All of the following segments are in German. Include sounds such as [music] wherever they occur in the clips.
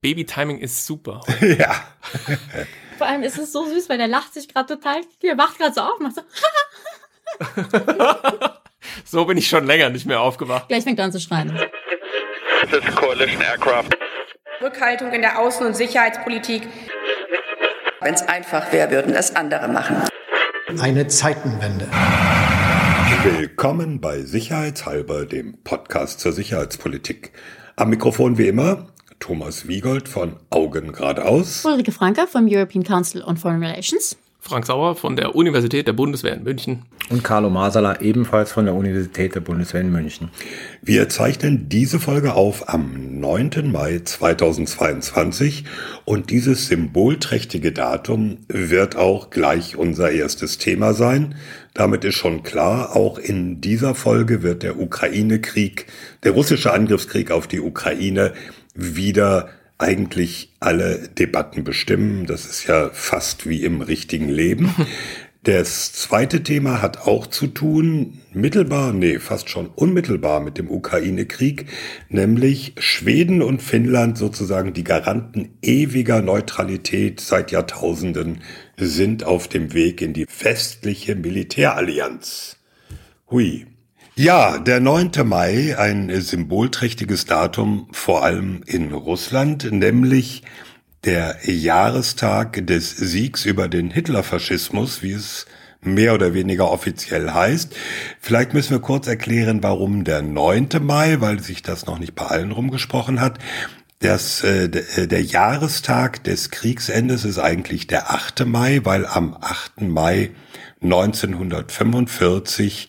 Baby-Timing ist super. [laughs] ja. Vor allem ist es so süß, weil der lacht sich gerade total, der wacht gerade so auf, macht so. [laughs] so bin ich schon länger nicht mehr aufgewacht. Gleich fängt er an zu schreien. This is coalition aircraft. Rückhaltung in der Außen- und Sicherheitspolitik. Wenn es einfach wäre, würden es andere machen. Eine Zeitenwende. Willkommen bei Sicherheitshalber, dem Podcast zur Sicherheitspolitik. Am Mikrofon wie immer Thomas Wiegold von Augen geradeaus. Ulrike Franker vom European Council on Foreign Relations. Frank Sauer von der Universität der Bundeswehr in München. Und Carlo Masala ebenfalls von der Universität der Bundeswehr in München. Wir zeichnen diese Folge auf am 9. Mai 2022 und dieses symbolträchtige Datum wird auch gleich unser erstes Thema sein. Damit ist schon klar, auch in dieser Folge wird der Ukraine-Krieg, der russische Angriffskrieg auf die Ukraine wieder eigentlich alle Debatten bestimmen. Das ist ja fast wie im richtigen Leben. [laughs] Das zweite Thema hat auch zu tun, mittelbar, nee, fast schon unmittelbar mit dem Ukraine-Krieg, nämlich Schweden und Finnland, sozusagen die Garanten ewiger Neutralität seit Jahrtausenden, sind auf dem Weg in die westliche Militärallianz. Hui. Ja, der 9. Mai, ein symbolträchtiges Datum, vor allem in Russland, nämlich der Jahrestag des Siegs über den Hitlerfaschismus, wie es mehr oder weniger offiziell heißt. Vielleicht müssen wir kurz erklären, warum der 9. Mai, weil sich das noch nicht bei allen rumgesprochen hat. Das, äh, der Jahrestag des Kriegsendes ist eigentlich der 8. Mai, weil am 8. Mai 1945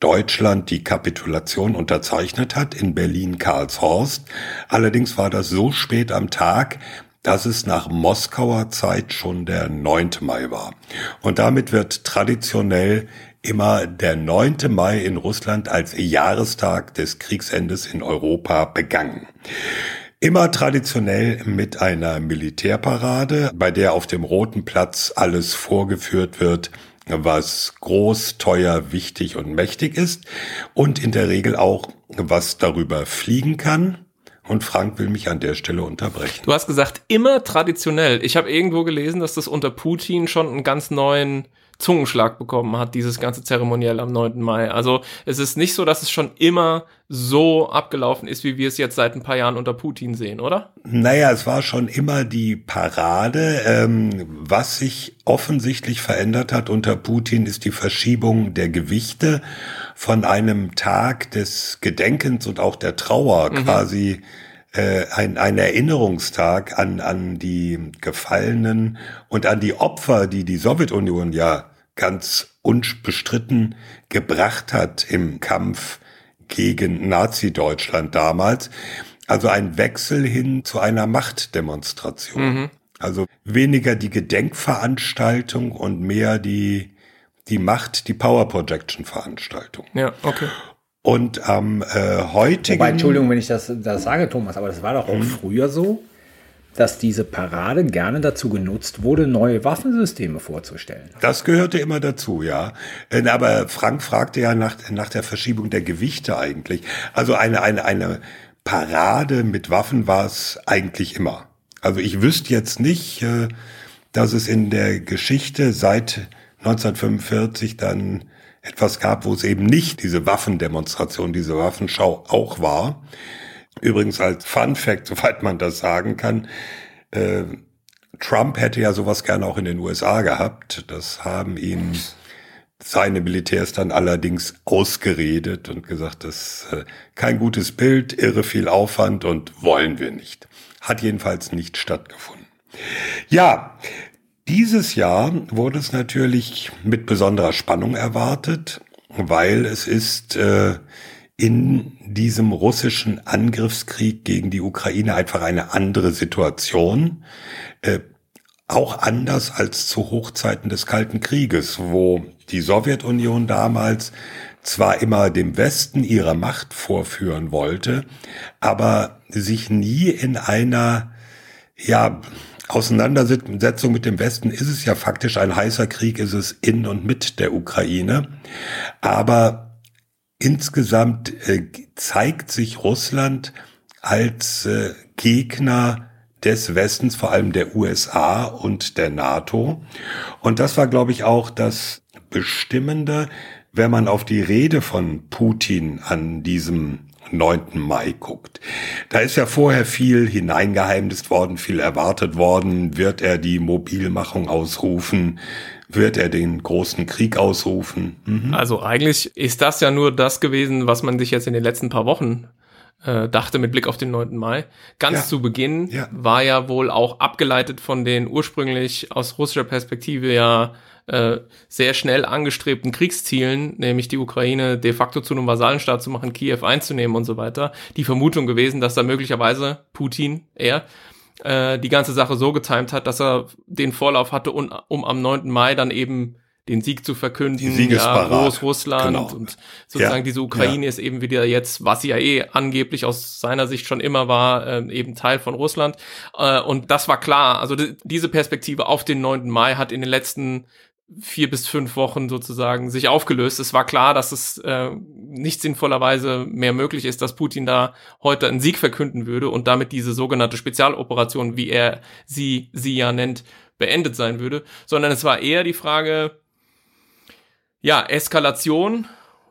Deutschland die Kapitulation unterzeichnet hat in Berlin-Karlshorst. Allerdings war das so spät am Tag, dass es nach Moskauer Zeit schon der 9. Mai war. Und damit wird traditionell immer der 9. Mai in Russland als Jahrestag des Kriegsendes in Europa begangen. Immer traditionell mit einer Militärparade, bei der auf dem Roten Platz alles vorgeführt wird, was groß, teuer, wichtig und mächtig ist und in der Regel auch, was darüber fliegen kann. Und Frank will mich an der Stelle unterbrechen. Du hast gesagt, immer traditionell. Ich habe irgendwo gelesen, dass das unter Putin schon einen ganz neuen Zungenschlag bekommen hat, dieses ganze Zeremoniell am 9. Mai. Also es ist nicht so, dass es schon immer so abgelaufen ist, wie wir es jetzt seit ein paar Jahren unter Putin sehen, oder? Naja, es war schon immer die Parade. Ähm, was sich offensichtlich verändert hat unter Putin, ist die Verschiebung der Gewichte von einem Tag des Gedenkens und auch der Trauer mhm. quasi äh, ein, ein Erinnerungstag an, an die Gefallenen und an die Opfer, die die Sowjetunion ja ganz unbestritten gebracht hat im Kampf gegen Nazi-Deutschland damals. Also ein Wechsel hin zu einer Machtdemonstration. Mhm. Also weniger die Gedenkveranstaltung und mehr die, die Macht, die Power Projection Veranstaltung. Ja, okay. Und am äh, heutigen. Wobei, Entschuldigung, wenn ich das, das sage, Thomas, aber das war doch auch mhm. früher so, dass diese Parade gerne dazu genutzt wurde, neue Waffensysteme vorzustellen. Das gehörte immer dazu, ja. Äh, aber Frank fragte ja nach, nach der Verschiebung der Gewichte eigentlich. Also eine, eine, eine Parade mit Waffen war es eigentlich immer. Also ich wüsste jetzt nicht, äh, dass es in der Geschichte seit 1945 dann etwas gab, wo es eben nicht diese Waffendemonstration, diese Waffenschau auch war. Übrigens als Fun Fact, [laughs] soweit man das sagen kann, äh, Trump hätte ja sowas gerne auch in den USA gehabt. Das haben ihm seine Militärs dann allerdings ausgeredet und gesagt, das ist äh, kein gutes Bild, irre viel Aufwand und wollen wir nicht. Hat jedenfalls nicht stattgefunden. Ja, dieses Jahr wurde es natürlich mit besonderer Spannung erwartet, weil es ist äh, in diesem russischen Angriffskrieg gegen die Ukraine einfach eine andere Situation. Äh, auch anders als zu Hochzeiten des Kalten Krieges, wo die Sowjetunion damals zwar immer dem Westen ihre Macht vorführen wollte, aber sich nie in einer, ja, Auseinandersetzung mit dem Westen ist es ja faktisch ein heißer Krieg, ist es in und mit der Ukraine. Aber insgesamt äh, zeigt sich Russland als äh, Gegner des Westens, vor allem der USA und der NATO. Und das war, glaube ich, auch das Bestimmende, wenn man auf die Rede von Putin an diesem 9. Mai guckt. Da ist ja vorher viel hineingeheimnist worden, viel erwartet worden. Wird er die Mobilmachung ausrufen? Wird er den großen Krieg ausrufen? Mhm. Also eigentlich ist das ja nur das gewesen, was man sich jetzt in den letzten paar Wochen äh, dachte mit Blick auf den 9. Mai. Ganz Ja. zu Beginn Ja. war ja wohl auch abgeleitet von den ursprünglich aus russischer Perspektive ja äh, sehr schnell angestrebten Kriegszielen, nämlich die Ukraine de facto zu einem Vasallenstaat zu machen, Kiew einzunehmen und so weiter, die Vermutung gewesen, dass da möglicherweise Putin, er, äh, die ganze Sache so getimt hat, dass er den Vorlauf hatte, um, um am 9. Mai dann eben den Sieg zu verkünden, ja, Großrussland Genau. und sozusagen Ja, diese Ukraine ist eben wieder jetzt, was sie ja eh angeblich aus seiner Sicht schon immer war, ähm, eben Teil von Russland. Äh, und das war klar. Also di- diese Perspektive auf den 9. Mai hat in den letzten vier bis fünf Wochen sozusagen sich aufgelöst. Es war klar, dass es äh, nicht sinnvollerweise mehr möglich ist, dass Putin da heute einen Sieg verkünden würde und damit diese sogenannte Spezialoperation, wie er sie, sie ja nennt, beendet sein würde, sondern es war eher die Frage, ja, Eskalation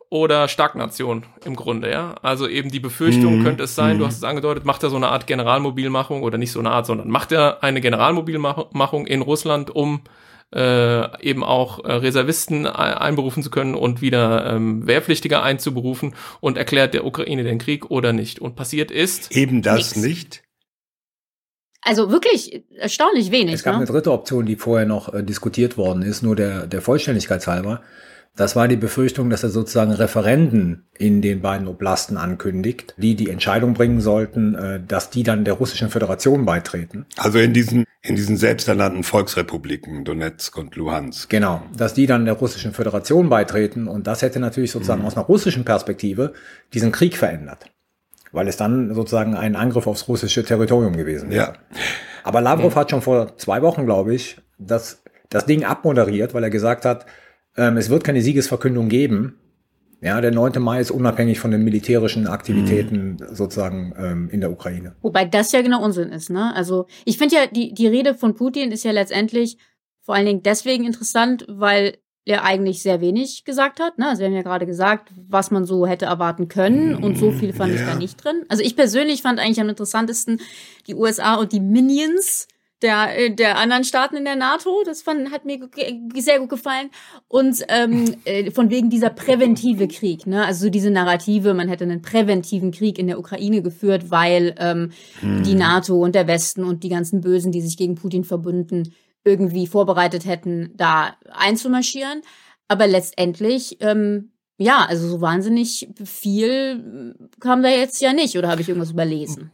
oder Stagnation im Grunde, ja. Also eben die Befürchtung Mhm. könnte es sein, du Mhm. hast es angedeutet, macht er so eine Art Generalmobilmachung oder nicht so eine Art, sondern macht er eine Generalmobilmachung in Russland, um äh, eben auch äh, Reservisten ein- einberufen zu können und wieder ähm, Wehrpflichtige einzuberufen und erklärt der Ukraine den Krieg oder nicht. Und passiert ist, Eben das Nix. nicht. Also wirklich erstaunlich wenig. Es gab ne? eine dritte Option, die vorher noch äh, diskutiert worden ist, nur der, der Vollständigkeit halber. Das war die Befürchtung, dass er sozusagen Referenden in den beiden Oblasten ankündigt, die die Entscheidung bringen sollten, äh, dass die dann der russischen Föderation beitreten. Also in diesen, in diesen selbsternannten Volksrepubliken Donetsk und Luhansk. Genau, dass die dann der russischen Föderation beitreten und das hätte natürlich sozusagen aus einer russischen Perspektive diesen Krieg verändert. Weil es dann sozusagen ein Angriff aufs russische Territorium gewesen wäre. Ja. Aber Lavrov hat schon vor zwei Wochen, glaube ich, das, das Ding abmoderiert, weil er gesagt hat, ähm, es wird keine Siegesverkündung geben. Ja, der 9. Mai ist unabhängig von den militärischen Aktivitäten sozusagen ähm, in der Ukraine. Wobei das ja genau Unsinn ist, ne? Also ich finde ja, die, die Rede von Putin ist ja letztendlich vor allen Dingen deswegen interessant, weil er eigentlich sehr wenig gesagt hat. Ne? Also wir haben ja gerade gesagt, was man so hätte erwarten können und so viel fand ich Ja. da nicht drin. Also ich persönlich fand eigentlich am interessantesten die USA und die Minions der, äh, der anderen Staaten in der NATO. Das fand, hat mir sehr gut gefallen. Und ähm, äh, von wegen dieser präventive Krieg, ne? Also so diese Narrative, man hätte einen präventiven Krieg in der Ukraine geführt, weil ähm, die NATO und der Westen und die ganzen Bösen, die sich gegen Putin verbünden, irgendwie vorbereitet hätten, da einzumarschieren. Aber letztendlich, ähm, ja, also so wahnsinnig viel äh, kam da jetzt ja nicht, oder habe ich irgendwas überlesen?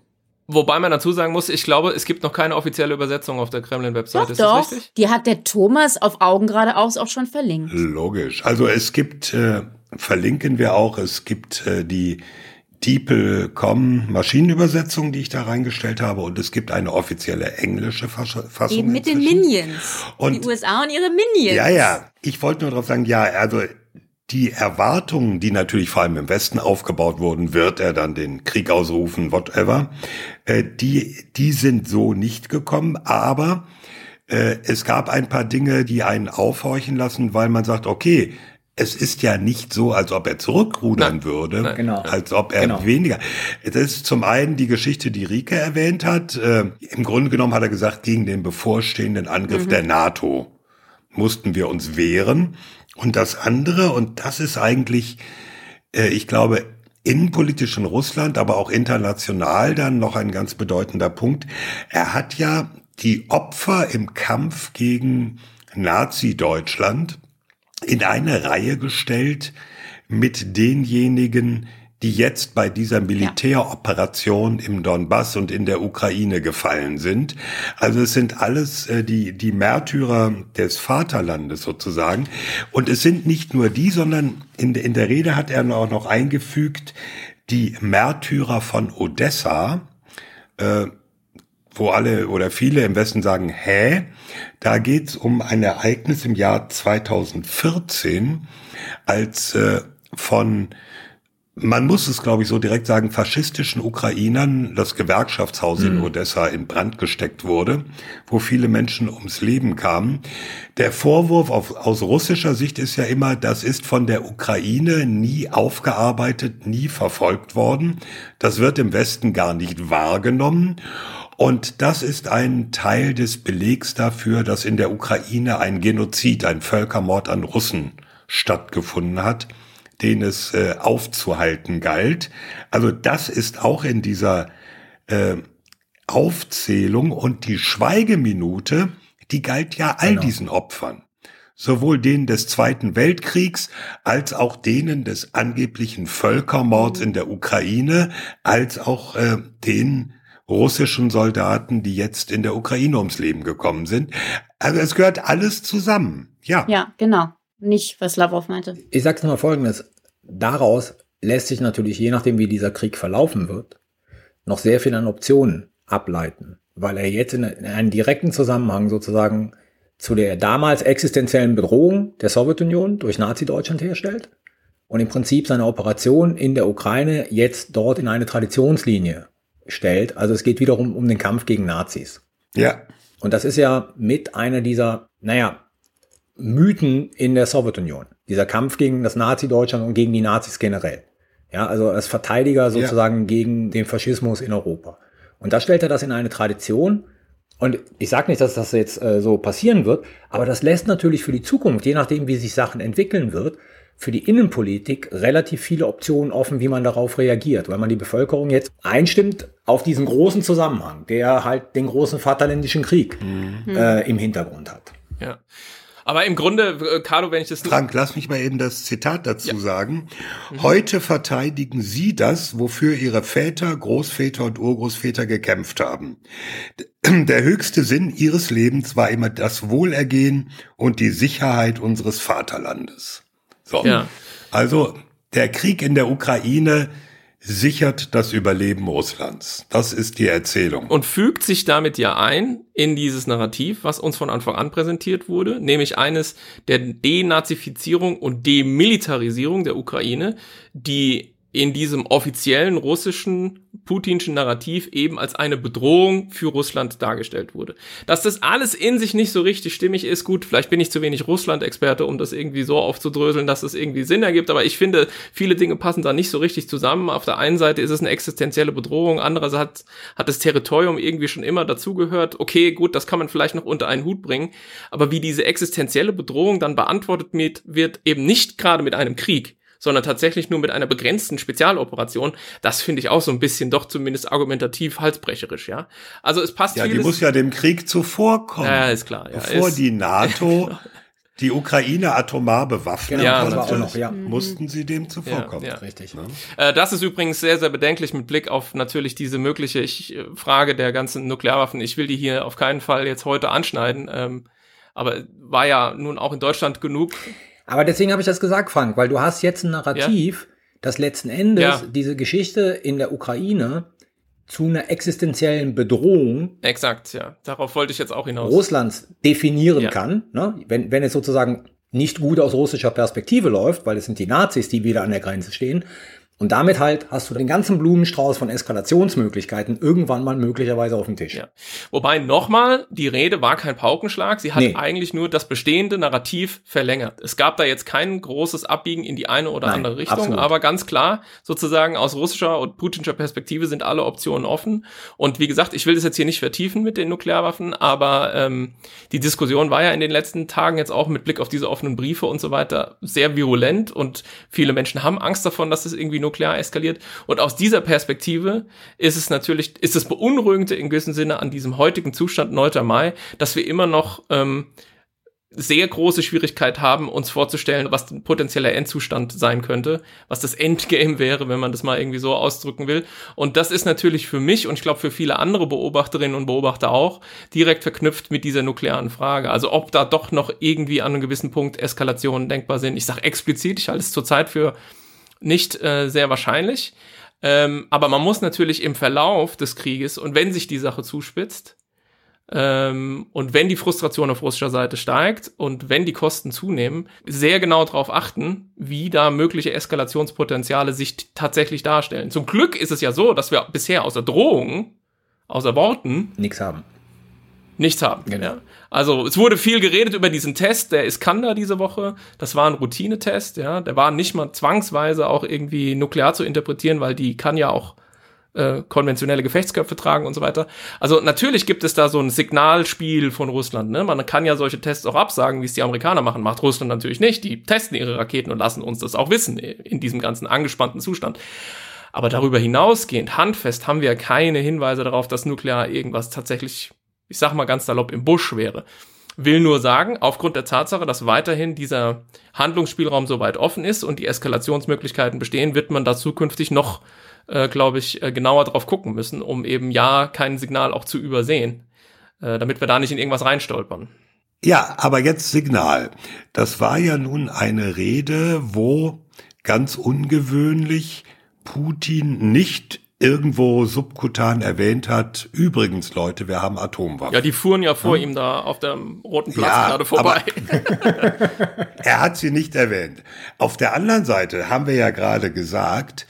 Wobei man dazu sagen muss, ich glaube, es gibt noch keine offizielle Übersetzung auf der Kremlin-Website. Doch, ist doch. das richtig? Die hat der Thomas auf Augen geradeaus auch schon verlinkt. Logisch. Also es gibt, äh, verlinken wir auch, es gibt äh, die DeepL.com Maschinenübersetzung, die ich da reingestellt habe, und es gibt eine offizielle englische Fas- Fassung. Eben mit den inzwischen. Minions. Und- die USA und ihre Minions. Ja, ja. Ich wollte nur darauf sagen, ja, also die Erwartungen, die natürlich vor allem im Westen aufgebaut wurden, wird er dann den Krieg ausrufen, whatever, äh, die, die sind so nicht gekommen, aber äh, es gab ein paar Dinge, die einen aufhorchen lassen, weil man sagt, okay, es ist ja nicht so, als ob er zurückrudern Nein. würde, Nein. Genau. als ob er Genau. weniger. Das ist zum einen die Geschichte, die Rike erwähnt hat. Äh, Im Grunde genommen hat er gesagt, gegen den bevorstehenden Angriff der NATO mussten wir uns wehren. Und das andere, und das ist eigentlich, äh, ich glaube, innenpolitisch in Russland, aber auch international dann noch ein ganz bedeutender Punkt. Er hat ja die Opfer im Kampf gegen Nazi-Deutschland in eine Reihe gestellt mit denjenigen, die jetzt bei dieser Militäroperation im Donbass und in der Ukraine gefallen sind. Also es sind alles äh, die, die Märtyrer des Vaterlandes sozusagen. Und es sind nicht nur die, sondern in, in der Rede hat er auch noch eingefügt, die Märtyrer von Odessa, äh, wo alle oder viele im Westen sagen, hä? Da geht's um ein Ereignis im Jahr 2014, als äh, von man muss es, glaube ich, so direkt sagen, faschistischen Ukrainern das Gewerkschaftshaus in Mhm. Odessa in Brand gesteckt wurde, wo viele Menschen ums Leben kamen. Der Vorwurf auf, aus russischer Sicht ist ja immer, das ist von der Ukraine nie aufgearbeitet, nie verfolgt worden. Das wird im Westen gar nicht wahrgenommen. Und das ist ein Teil des Belegs dafür, dass in der Ukraine ein Genozid, ein Völkermord an Russen stattgefunden hat den es äh, aufzuhalten galt. Also das ist auch in dieser äh, Aufzählung und die Schweigeminute, die galt ja all Genau. diesen Opfern. Sowohl denen des Zweiten Weltkriegs als auch denen des angeblichen Völkermords in der Ukraine, als auch äh, den russischen Soldaten, die jetzt in der Ukraine ums Leben gekommen sind. Also es gehört alles zusammen. Ja. Ja, genau. Nicht, was Lavrov meinte. Ich sag's mal folgendes. Daraus lässt sich natürlich, je nachdem wie dieser Krieg verlaufen wird, noch sehr viel an Optionen ableiten, weil er jetzt in einen direkten Zusammenhang sozusagen zu der damals existenziellen Bedrohung der Sowjetunion durch Nazi-Deutschland herstellt und im Prinzip seine Operation in der Ukraine jetzt dort in eine Traditionslinie stellt. Also es geht wiederum um den Kampf gegen Nazis. Ja. Und das ist ja mit einer dieser, naja, Mythen in der Sowjetunion. Dieser Kampf gegen das Nazi-Deutschland und gegen die Nazis generell. Ja, also als Verteidiger sozusagen gegen den Faschismus in Europa. Und da stellt er das in eine Tradition. Und ich sage nicht, dass das jetzt äh, so passieren wird, aber das lässt natürlich für die Zukunft, je nachdem, wie sich Sachen entwickeln wird, für die Innenpolitik relativ viele Optionen offen, wie man darauf reagiert, weil man die Bevölkerung jetzt einstimmt auf diesen großen Zusammenhang, der halt den großen Vaterländischen Krieg äh, im Hintergrund hat. Ja. Aber im Grunde, äh, Carlo, wenn ich das Frank, lass mich mal eben das Zitat dazu sagen. Heute verteidigen Sie das, wofür Ihre Väter, Großväter und Urgroßväter gekämpft haben. Der höchste Sinn Ihres Lebens war immer das Wohlergehen und die Sicherheit unseres Vaterlandes. So. Ja. Also, der Krieg in der Ukraine sichert das Überleben Russlands. Das ist die Erzählung. und fügt sich damit ja ein in dieses Narrativ, was uns von Anfang an präsentiert wurde, nämlich eines der Denazifizierung und Demilitarisierung der Ukraine, die in diesem offiziellen russischen putinschen Narrativ eben als eine Bedrohung für Russland dargestellt wurde. Dass das alles in sich nicht so richtig stimmig ist, gut, vielleicht bin ich zu wenig Russland-Experte, um das irgendwie so aufzudröseln, dass es irgendwie Sinn ergibt, aber ich finde, viele Dinge passen da nicht so richtig zusammen. Auf der einen Seite ist es eine existenzielle Bedrohung, andererseits hat, das Territorium irgendwie schon immer dazugehört. Okay, gut, das kann man vielleicht noch unter einen Hut bringen, aber wie diese existenzielle Bedrohung dann beantwortet wird eben nicht gerade mit einem Krieg, sondern tatsächlich nur mit einer begrenzten Spezialoperation, das finde ich auch so ein bisschen doch zumindest argumentativ halsbrecherisch, ja. Also es passt Ja, die vieles. muss ja dem Krieg zuvorkommen. Ja, ist klar, ja, Bevor ist- die NATO [laughs] die Ukraine atomar bewaffnen Genau, Ja, das noch, ja. mussten sie dem zuvorkommen. Ja, ja. Richtig. Äh, das ist übrigens sehr, sehr bedenklich mit Blick auf natürlich diese mögliche ich, äh, Frage der ganzen Nuklearwaffen. Ich will die hier auf keinen Fall jetzt heute anschneiden, ähm, aber war ja nun auch in Deutschland genug. Aber deswegen habe ich das gesagt, Frank, weil du hast jetzt ein Narrativ, das letzten Endes Ja. diese Geschichte in der Ukraine zu einer existenziellen Bedrohung Exakt, ja. Darauf wollte ich jetzt auch hinaus. Russlands definieren Ja. kann, ne? wenn, wenn es sozusagen nicht gut aus russischer Perspektive läuft, weil es sind die Nazis, die wieder an der Grenze stehen. Und damit halt hast du den ganzen Blumenstrauß von Eskalationsmöglichkeiten irgendwann mal möglicherweise auf dem Tisch. Ja. Wobei nochmal, die Rede war kein Paukenschlag, sie hat Nee. eigentlich nur das bestehende Narrativ verlängert. Es gab da jetzt kein großes Abbiegen in die eine oder Nein, andere Richtung, absolut. aber ganz klar, sozusagen aus russischer und putinscher Perspektive sind alle Optionen offen. Und wie gesagt, ich will das jetzt hier nicht vertiefen mit den Nuklearwaffen, aber ähm, die Diskussion war ja in den letzten Tagen jetzt auch mit Blick auf diese offenen Briefe und so weiter sehr virulent und viele Menschen haben Angst davon, dass es irgendwie nuklear eskaliert. Und aus dieser Perspektive ist es natürlich, ist das Beunruhigende in gewissem Sinne an diesem heutigen Zustand 9. Mai, dass wir immer noch ähm, sehr große Schwierigkeit haben, uns vorzustellen, was ein potenzieller Endzustand sein könnte, was das Endgame wäre, wenn man das mal irgendwie so ausdrücken will. Und das ist natürlich für mich und ich glaube für viele andere Beobachterinnen und Beobachter auch direkt verknüpft mit dieser nuklearen Frage. Also ob da doch noch irgendwie an einem gewissen Punkt Eskalationen denkbar sind. Ich sage explizit, ich halte es zurzeit für nicht äh, sehr wahrscheinlich. Ähm, aber man muss natürlich im Verlauf des Krieges und wenn sich die Sache zuspitzt, ähm, und wenn die Frustration auf russischer Seite steigt und wenn die Kosten zunehmen, sehr genau darauf achten, wie da mögliche Eskalationspotenziale sich tatsächlich darstellen. Zum Glück ist es ja so, dass wir bisher außer Drohungen, außer Worten, nichts haben nichts haben. Genau. Ja. Also es wurde viel geredet über diesen Test, der Iskander diese Woche. Das war ein Routinetest, ja. Der war nicht mal zwangsweise auch irgendwie nuklear zu interpretieren, weil die kann ja auch äh, konventionelle Gefechtsköpfe tragen und so weiter. Also natürlich gibt es da so ein Signalspiel von Russland. Ne? Man kann ja solche Tests auch absagen, wie es die Amerikaner machen. Macht Russland natürlich nicht. Die testen ihre Raketen und lassen uns das auch wissen in diesem ganzen angespannten Zustand. Aber darüber hinausgehend, handfest, haben wir keine Hinweise darauf, dass nuklear irgendwas tatsächlich, ich sag mal ganz salopp, im Busch wäre. Will nur sagen, aufgrund der Tatsache, dass weiterhin dieser Handlungsspielraum so weit offen ist und die Eskalationsmöglichkeiten bestehen, wird man da zukünftig noch äh, glaube ich, äh, genauer drauf gucken müssen, um eben ja kein Signal auch zu übersehen, äh, damit wir da nicht in irgendwas reinstolpern. Ja, aber jetzt Signal. Das war ja nun eine Rede, wo ganz ungewöhnlich Putin nicht irgendwo subkutan erwähnt hat, übrigens Leute, wir haben Atomwaffen. Ja, die fuhren ja vor ja. ihm da auf dem roten Platz ja, gerade vorbei. [laughs] er hat sie nicht erwähnt. Auf der anderen Seite haben wir ja gerade gesagt,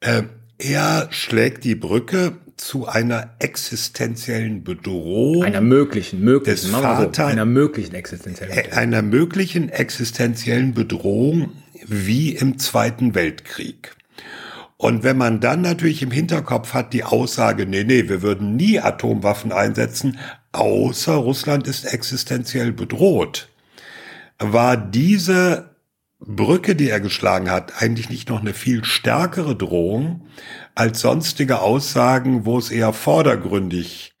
äh, er schlägt die Brücke zu einer existenziellen Bedrohung. Einer möglichen, möglichen, des Vater, so, einer möglichen existenziellen Bedrohung. Einer möglichen existenziellen Bedrohung wie im Zweiten Weltkrieg. Und wenn man dann natürlich im Hinterkopf hat die Aussage, nee, nee, wir würden nie Atomwaffen einsetzen, außer Russland ist existenziell bedroht, war diese Brücke, die er geschlagen hat, eigentlich nicht noch eine viel stärkere Drohung als sonstige Aussagen, wo es eher vordergründig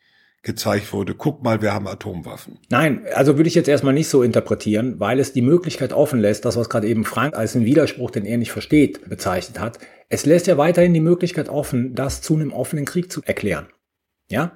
gezeigt wurde, guck mal, wir haben Atomwaffen. Nein, also würde ich jetzt erstmal nicht so interpretieren, weil es die Möglichkeit offen lässt, das, was gerade eben Frank als einen Widerspruch, den er nicht versteht, bezeichnet hat. Es lässt ja weiterhin die Möglichkeit offen, das zu einem offenen Krieg zu erklären. Ja?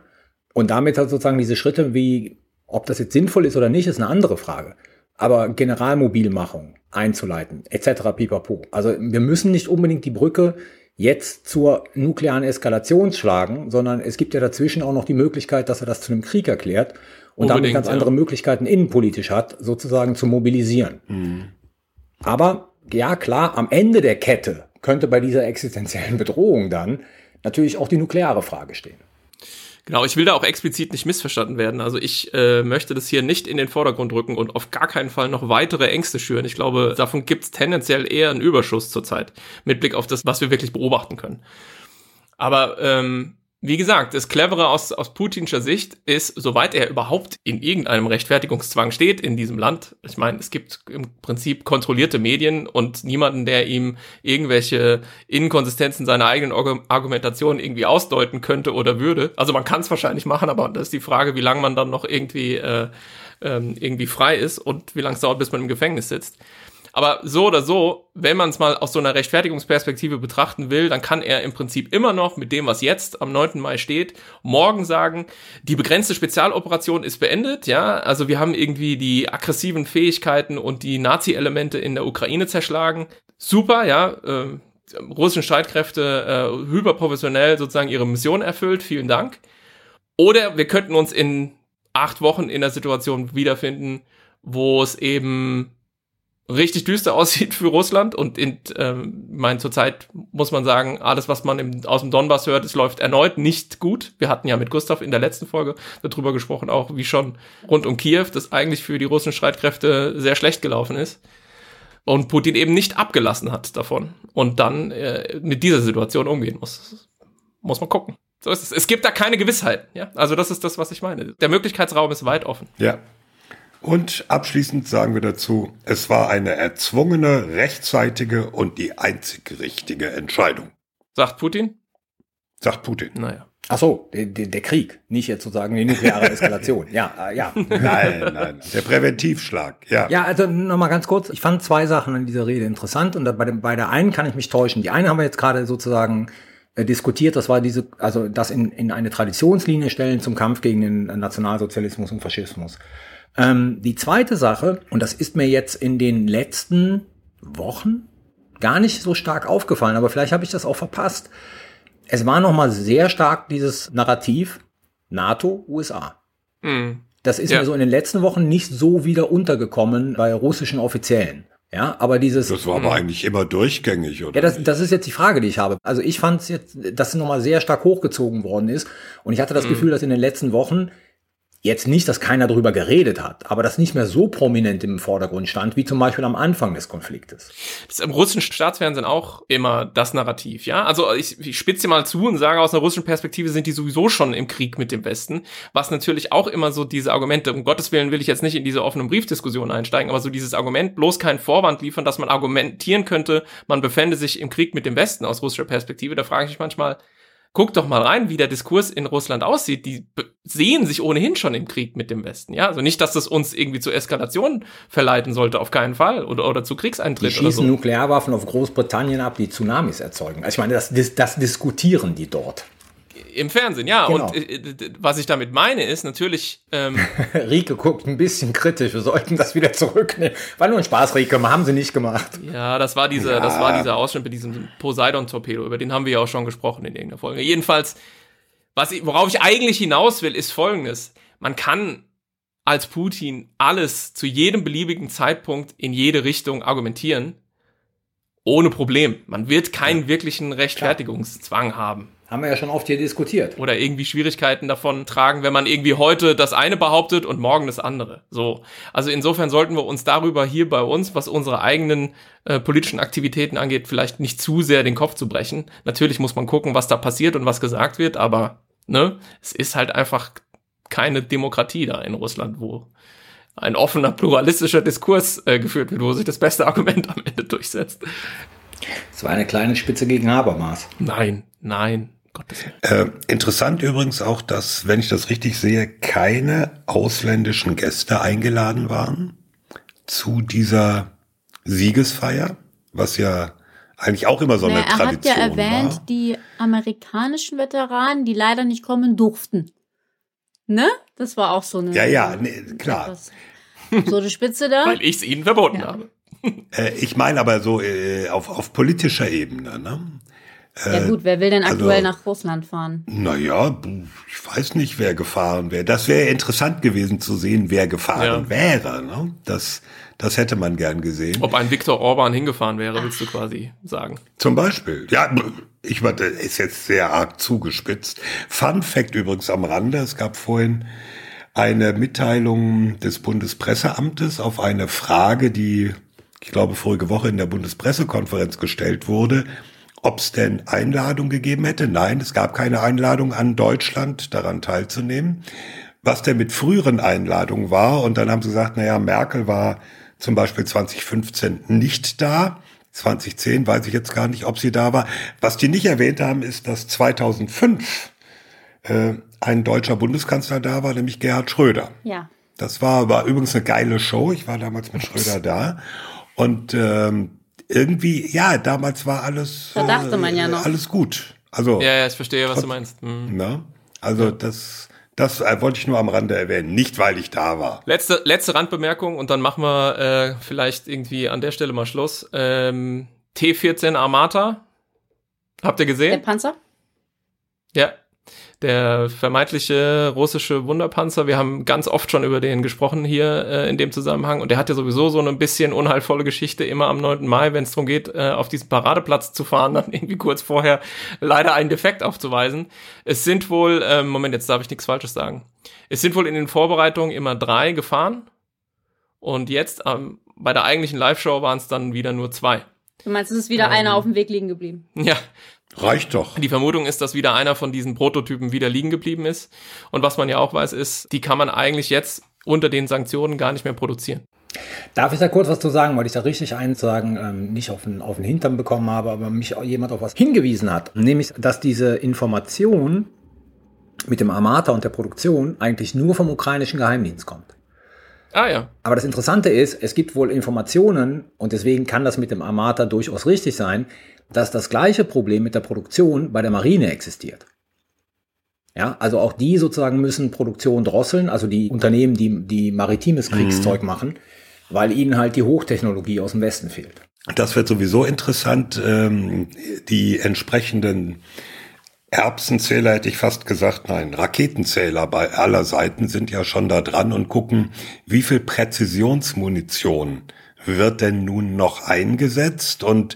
Und damit hat sozusagen diese Schritte wie, ob das jetzt sinnvoll ist oder nicht, ist eine andere Frage. Aber Generalmobilmachung, einzuleiten, etc. pipapo. Also wir müssen nicht unbedingt die Brücke jetzt zur nuklearen Eskalation schlagen, sondern es gibt ja dazwischen auch noch die Möglichkeit, dass er das zu einem Krieg erklärt und damit ganz ja. andere Möglichkeiten innenpolitisch hat, sozusagen zu mobilisieren. Mhm. Aber ja, klar, am Ende der Kette könnte bei dieser existenziellen Bedrohung dann natürlich auch die nukleare Frage stehen. Genau, ich will da auch explizit nicht missverstanden werden. Also ich äh, möchte das hier nicht in den Vordergrund rücken und auf gar keinen Fall noch weitere Ängste schüren. Ich glaube, davon gibt es tendenziell eher einen Überschuss zurzeit, mit Blick auf das, was wir wirklich beobachten können. Aber ähm, wie gesagt, das Clevere aus, aus Putinscher Sicht ist, soweit er überhaupt in irgendeinem Rechtfertigungszwang steht in diesem Land. Ich meine, es gibt im Prinzip kontrollierte Medien und niemanden, der ihm irgendwelche Inkonsistenzen seiner eigenen Argumentation irgendwie ausdeuten könnte oder würde. Also man kann es wahrscheinlich machen, aber das ist die Frage, wie lange man dann noch irgendwie, äh, ähm, irgendwie frei ist und wie lange es dauert, bis man im Gefängnis sitzt. Aber so oder so, wenn man es mal aus so einer Rechtfertigungsperspektive betrachten will, dann kann er im Prinzip immer noch mit dem, was jetzt am 9. Mai steht, morgen sagen, die begrenzte Spezialoperation ist beendet, ja, also wir haben irgendwie die aggressiven Fähigkeiten und die Nazi-Elemente in der Ukraine zerschlagen. Super, ja, äh, russischen Streitkräfte äh, hyperprofessionell sozusagen ihre Mission erfüllt, vielen Dank. Oder wir könnten uns in acht Wochen in der Situation wiederfinden, wo es eben richtig düster [laughs] aussieht für Russland und in, ähm, mein zurzeit muss man sagen, alles was man im, aus dem Donbass hört, es läuft erneut nicht gut. Wir hatten ja mit Gustav in der letzten Folge darüber gesprochen, auch wie schon rund um Kiew, das eigentlich für die russischen Streitkräfte sehr schlecht gelaufen ist und Putin eben nicht abgelassen hat davon und dann äh, mit dieser Situation umgehen muss. Muss man gucken. So ist es. Es gibt da keine Gewissheit. Ja, also das ist das, was ich meine. Der Möglichkeitsraum ist weit offen. Ja, und abschließend sagen wir dazu, es war eine erzwungene, rechtzeitige und die einzig richtige Entscheidung. Sagt Putin? Sagt Putin. Naja. Ach so, der, der Krieg, nicht jetzt sozusagen die nukleare [laughs] Eskalation. ja, äh, ja. Nein, nein, der Präventivschlag, ja. Ja, also nochmal ganz kurz. Ich fand zwei Sachen an dieser Rede interessant und bei, dem, bei der einen kann ich mich täuschen. Die eine haben wir jetzt gerade sozusagen äh, diskutiert. Das war diese, also das in, in eine Traditionslinie stellen zum Kampf gegen den Nationalsozialismus und Faschismus. Ähm, die zweite Sache, und das ist mir jetzt in den letzten Wochen gar nicht so stark aufgefallen, aber vielleicht habe ich das auch verpasst. Es war nochmal sehr stark dieses Narrativ NATO, USA. Mhm. Das ist Ja. mir so in den letzten Wochen nicht so wieder untergekommen bei russischen Offiziellen. Ja, aber dieses. Das war aber eigentlich immer durchgängig, oder? Ja, das, das ist jetzt die Frage, die ich habe. Also ich fand es jetzt, dass es nochmal sehr stark hochgezogen worden ist. Und ich hatte das Gefühl, dass in den letzten Wochen jetzt nicht, dass keiner darüber geredet hat, aber das nicht mehr so prominent im Vordergrund stand, wie zum Beispiel am Anfang des Konfliktes. Das ist im russischen Staatsfernsehen auch immer das Narrativ, ja. Also ich, ich spitze mal zu und sage, aus einer russischen Perspektive sind die sowieso schon im Krieg mit dem Westen, was natürlich auch immer so diese Argumente, um Gottes Willen will ich jetzt nicht in diese offenen Briefdiskussion einsteigen, aber so dieses Argument, bloß keinen Vorwand liefern, dass man argumentieren könnte, man befände sich im Krieg mit dem Westen aus russischer Perspektive, da frage ich mich manchmal, guck doch mal rein, wie der Diskurs in Russland aussieht. Die sehen sich ohnehin schon im Krieg mit dem Westen, ja. Also nicht, dass das uns irgendwie zu Eskalation verleiten sollte, auf keinen Fall, oder, oder zu Die Kriegseintritt oder schießen so. Nuklearwaffen auf Großbritannien ab, die Tsunamis erzeugen. Also ich meine, das, das, das diskutieren die dort. Im Fernsehen, ja. Genau. Und äh, was ich damit meine, ist natürlich, ähm, [laughs] Rike guckt ein bisschen kritisch, wir sollten das wieder zurücknehmen. War nur ein Spaß, Rike, haben sie nicht gemacht. ja, das war dieser, das war dieser Ausschnitt mit diesem Poseidon-Torpedo, über den haben wir ja auch schon gesprochen in irgendeiner Folge. Jedenfalls, was ich, worauf ich eigentlich hinaus will, ist folgendes. Man kann als Putin alles zu jedem beliebigen Zeitpunkt in jede Richtung argumentieren. Ohne Problem. Man wird keinen wirklichen Rechtfertigungszwang haben. Haben wir ja schon oft hier diskutiert. oder irgendwie Schwierigkeiten davon tragen, wenn man irgendwie heute das eine behauptet und morgen das andere. So. Also insofern sollten wir uns darüber hier bei uns, was unsere eigenen äh, politischen Aktivitäten angeht, vielleicht nicht zu sehr den Kopf zu brechen. Natürlich muss man gucken, was da passiert und was gesagt wird, aber ne, es ist halt einfach keine Demokratie da in Russland, wo ein offener, pluralistischer Diskurs äh, geführt wird, wo sich das beste Argument am Ende durchsetzt. Es war eine kleine Spitze gegen Habermas. Nein, nein, Gottes Willen. Äh, interessant übrigens auch, dass, wenn ich das richtig sehe, keine ausländischen Gäste eingeladen waren zu dieser Siegesfeier, was ja eigentlich auch immer so eine Naja, er hat Tradition ja erwähnt, war. die amerikanischen Veteranen, die leider nicht kommen durften. Ne? Das war auch so eine. Ja, ja, nee, klar. etwas- So eine Spitze da. Weil ich es ihnen verboten Ja. habe. Äh, ich meine aber so äh, auf, auf politischer Ebene. Ne? ja gut, wer will denn also- aktuell nach Russland fahren? Naja, weiß nicht, wer gefahren wäre. Das wäre interessant gewesen zu sehen, wer gefahren Ja. wäre. Ne? Das, das hätte man gern gesehen. Ob ein Viktor Orban hingefahren wäre, willst du quasi sagen. Zum Beispiel. Ja, ich das ist jetzt sehr arg zugespitzt. Fun Fact übrigens am Rande. Es gab vorhin eine Mitteilung des Bundespresseamtes auf eine Frage, die, ich glaube, vorige Woche in der Bundespressekonferenz gestellt wurde, ob es denn Einladung gegeben hätte. Nein, es gab keine Einladung an Deutschland, daran teilzunehmen. Was denn mit früheren Einladungen war. Und dann haben sie gesagt, naja, Merkel war zum Beispiel 2015 nicht da. 2010 weiß ich jetzt gar nicht, ob sie da war. Was die nicht erwähnt haben, ist, dass 2005 äh, ein deutscher Bundeskanzler da war, nämlich Gerhard Schröder. Ja. Das war, war übrigens eine geile Show. Ich war damals mit Schröder da. Und ähm, irgendwie, ja, damals war alles, Da dachte man ja noch. alles gut. Also, Ja, ja, ich verstehe, was du meinst. Hm. ne? also das, das äh, wollte ich nur am Rande erwähnen. Nicht, weil ich da war. Letzte, letzte Randbemerkung und dann machen wir äh, vielleicht irgendwie an der Stelle mal Schluss. Ähm, T14 Armata. Habt ihr Der gesehen? Panzer? Ja. Der vermeintliche russische Wunderpanzer. Wir haben ganz oft schon über den gesprochen hier äh, in dem Zusammenhang. Und der hat ja sowieso so eine bisschen unheilvolle Geschichte immer am 9. Mai, wenn es darum geht, äh, auf diesen Paradeplatz zu fahren, [laughs] dann irgendwie kurz vorher leider einen Defekt aufzuweisen. Es sind wohl, ähm, Moment, jetzt darf ich nichts Falsches sagen. Es sind wohl in den Vorbereitungen immer drei gefahren. Und jetzt ähm, bei der eigentlichen Live-Show waren es dann wieder nur zwei. Du meinst, es ist wieder Ähm. einer auf dem Weg liegen geblieben? [laughs] Ja, Reicht doch. die Vermutung ist, dass wieder einer von diesen Prototypen wieder liegen geblieben ist. Und was man ja auch weiß, ist, die kann man eigentlich jetzt unter den Sanktionen gar nicht mehr produzieren. Darf ich da kurz was zu sagen, weil ich da richtig eins sagen, ähm, nicht auf den, auf den Hintern bekommen habe, aber mich auch jemand auf was hingewiesen hat. Nämlich, dass diese Information mit dem Armata und der Produktion eigentlich nur vom ukrainischen Geheimdienst kommt. Ah ja. Aber das Interessante ist, es gibt wohl Informationen, und deswegen kann das mit dem Armata durchaus richtig sein, dass das gleiche Problem mit der Produktion bei der Marine existiert. Ja, also auch die sozusagen müssen Produktion drosseln, also die Unternehmen, die, die maritimes Kriegszeug machen, weil ihnen halt die Hochtechnologie aus dem Westen fehlt. Das wird sowieso interessant, ähm, die entsprechenden Erbsenzähler hätte ich fast gesagt, nein, Raketenzähler bei aller Seiten sind ja schon da dran und gucken, wie viel Präzisionsmunition wird denn nun noch eingesetzt und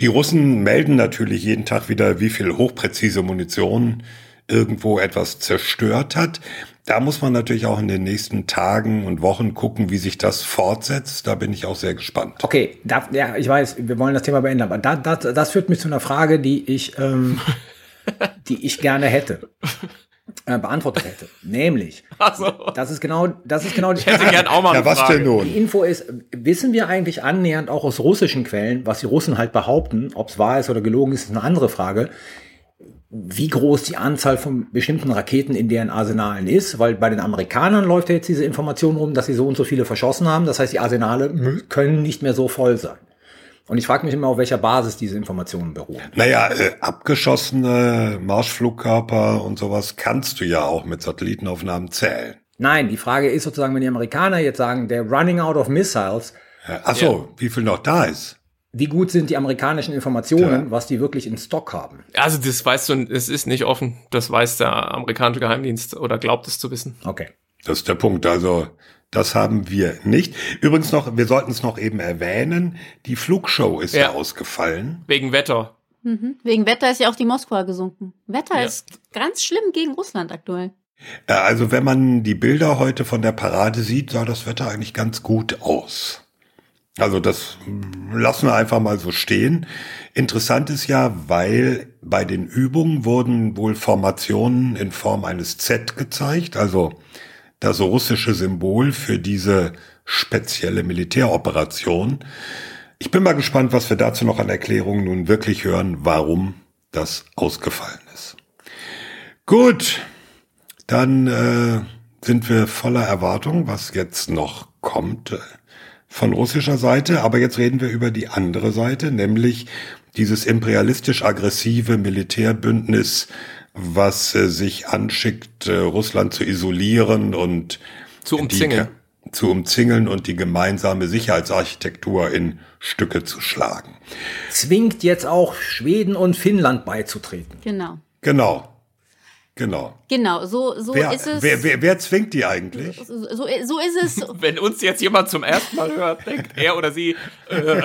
die Russen melden natürlich jeden Tag wieder, wie viel hochpräzise Munition irgendwo etwas zerstört hat. Da muss man natürlich auch in den nächsten Tagen und Wochen gucken, wie sich das fortsetzt. Da bin ich auch sehr gespannt. Okay, da, ja, ich weiß, wir wollen das Thema beenden, aber da, das, das führt mich zu einer Frage, die ich, ähm, [laughs] die ich gerne hätte. Äh, beantwortet hätte. Nämlich, Also, das ist genau, das ist genau die ich hätte gern auch mal Ja, eine was Frage. denn nun? Die Info ist, wissen wir eigentlich annähernd auch aus russischen Quellen, was die Russen halt behaupten, ob es wahr ist oder gelogen ist, ist eine andere Frage, wie groß die Anzahl von bestimmten Raketen in deren Arsenalen ist, weil bei den Amerikanern läuft ja jetzt diese Information rum, dass sie so und so viele verschossen haben. Das heißt, die Arsenale mü- können nicht mehr so voll sein. Und ich frage mich immer, auf welcher Basis diese Informationen beruhen. Naja, äh, abgeschossene Marschflugkörper und sowas kannst du ja auch mit Satellitenaufnahmen zählen. Nein, die Frage ist sozusagen, wenn die Amerikaner jetzt sagen, they're running out of missiles, Ach so, wie viel noch da ist? wie gut sind die amerikanischen Informationen, Ja. was die wirklich in Stock haben? Also, das weißt du, es ist nicht offen. Das weiß der amerikanische Geheimdienst oder glaubt es zu wissen. Okay. Das ist der Punkt. Also, das haben wir nicht. Übrigens noch, wir sollten es noch eben erwähnen, die Flugshow ist ja, Ja. ausgefallen. Wegen Wetter. Mhm. Wegen Wetter ist ja auch die Moskwa gesunken. Wetter Ja. ist ganz schlimm gegen Russland aktuell. Äh, Also, wenn man die Bilder heute von der Parade sieht, sah das Wetter eigentlich ganz gut aus. Also das lassen wir einfach mal so stehen. Interessant ist ja, weil bei den Übungen wurden wohl Formationen in Form eines Z gezeigt, also das russische Symbol für diese spezielle Militäroperation. Ich bin mal gespannt, was wir dazu noch an Erklärungen nun wirklich hören, warum das ausgefallen ist. Gut, dann äh, sind wir voller Erwartung, was jetzt noch kommt äh, von russischer Seite. Aber jetzt reden wir über die andere Seite, nämlich dieses imperialistisch-aggressive Militärbündnis, was äh, sich anschickt, äh, Russland zu isolieren und Zu umzingeln. Die, zu umzingeln und die gemeinsame Sicherheitsarchitektur in Stücke zu schlagen. Zwingt jetzt auch Schweden und Finnland beizutreten. Genau. Genau. Genau. Genau, so, so Wer, ist es. wer, wer, wer zwingt die eigentlich? so, so, so ist es. [laughs] Wenn uns jetzt jemand zum ersten Mal hört, denkt er oder sie, äh, [laughs]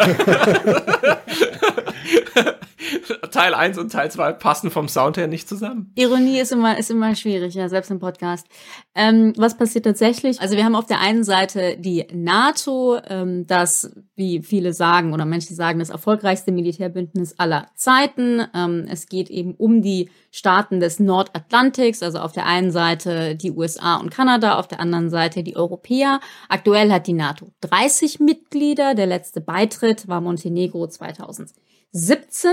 [laughs] Teil 1 und Teil 2 passen vom Sound her nicht zusammen. Ironie ist immer, ist immer schwierig, ja, selbst im Podcast. Ähm, was passiert tatsächlich? Also wir haben auf der einen Seite die NATO, ähm, das, wie viele sagen oder manche sagen, das erfolgreichste Militärbündnis aller Zeiten. Ähm, es geht eben um die Staaten des Nordatlantiks, also auf der einen Seite die USA und Kanada, auf der anderen Seite die Europäer. Aktuell hat die NATO 30 Mitglieder. Der letzte Beitritt war Montenegro 2017.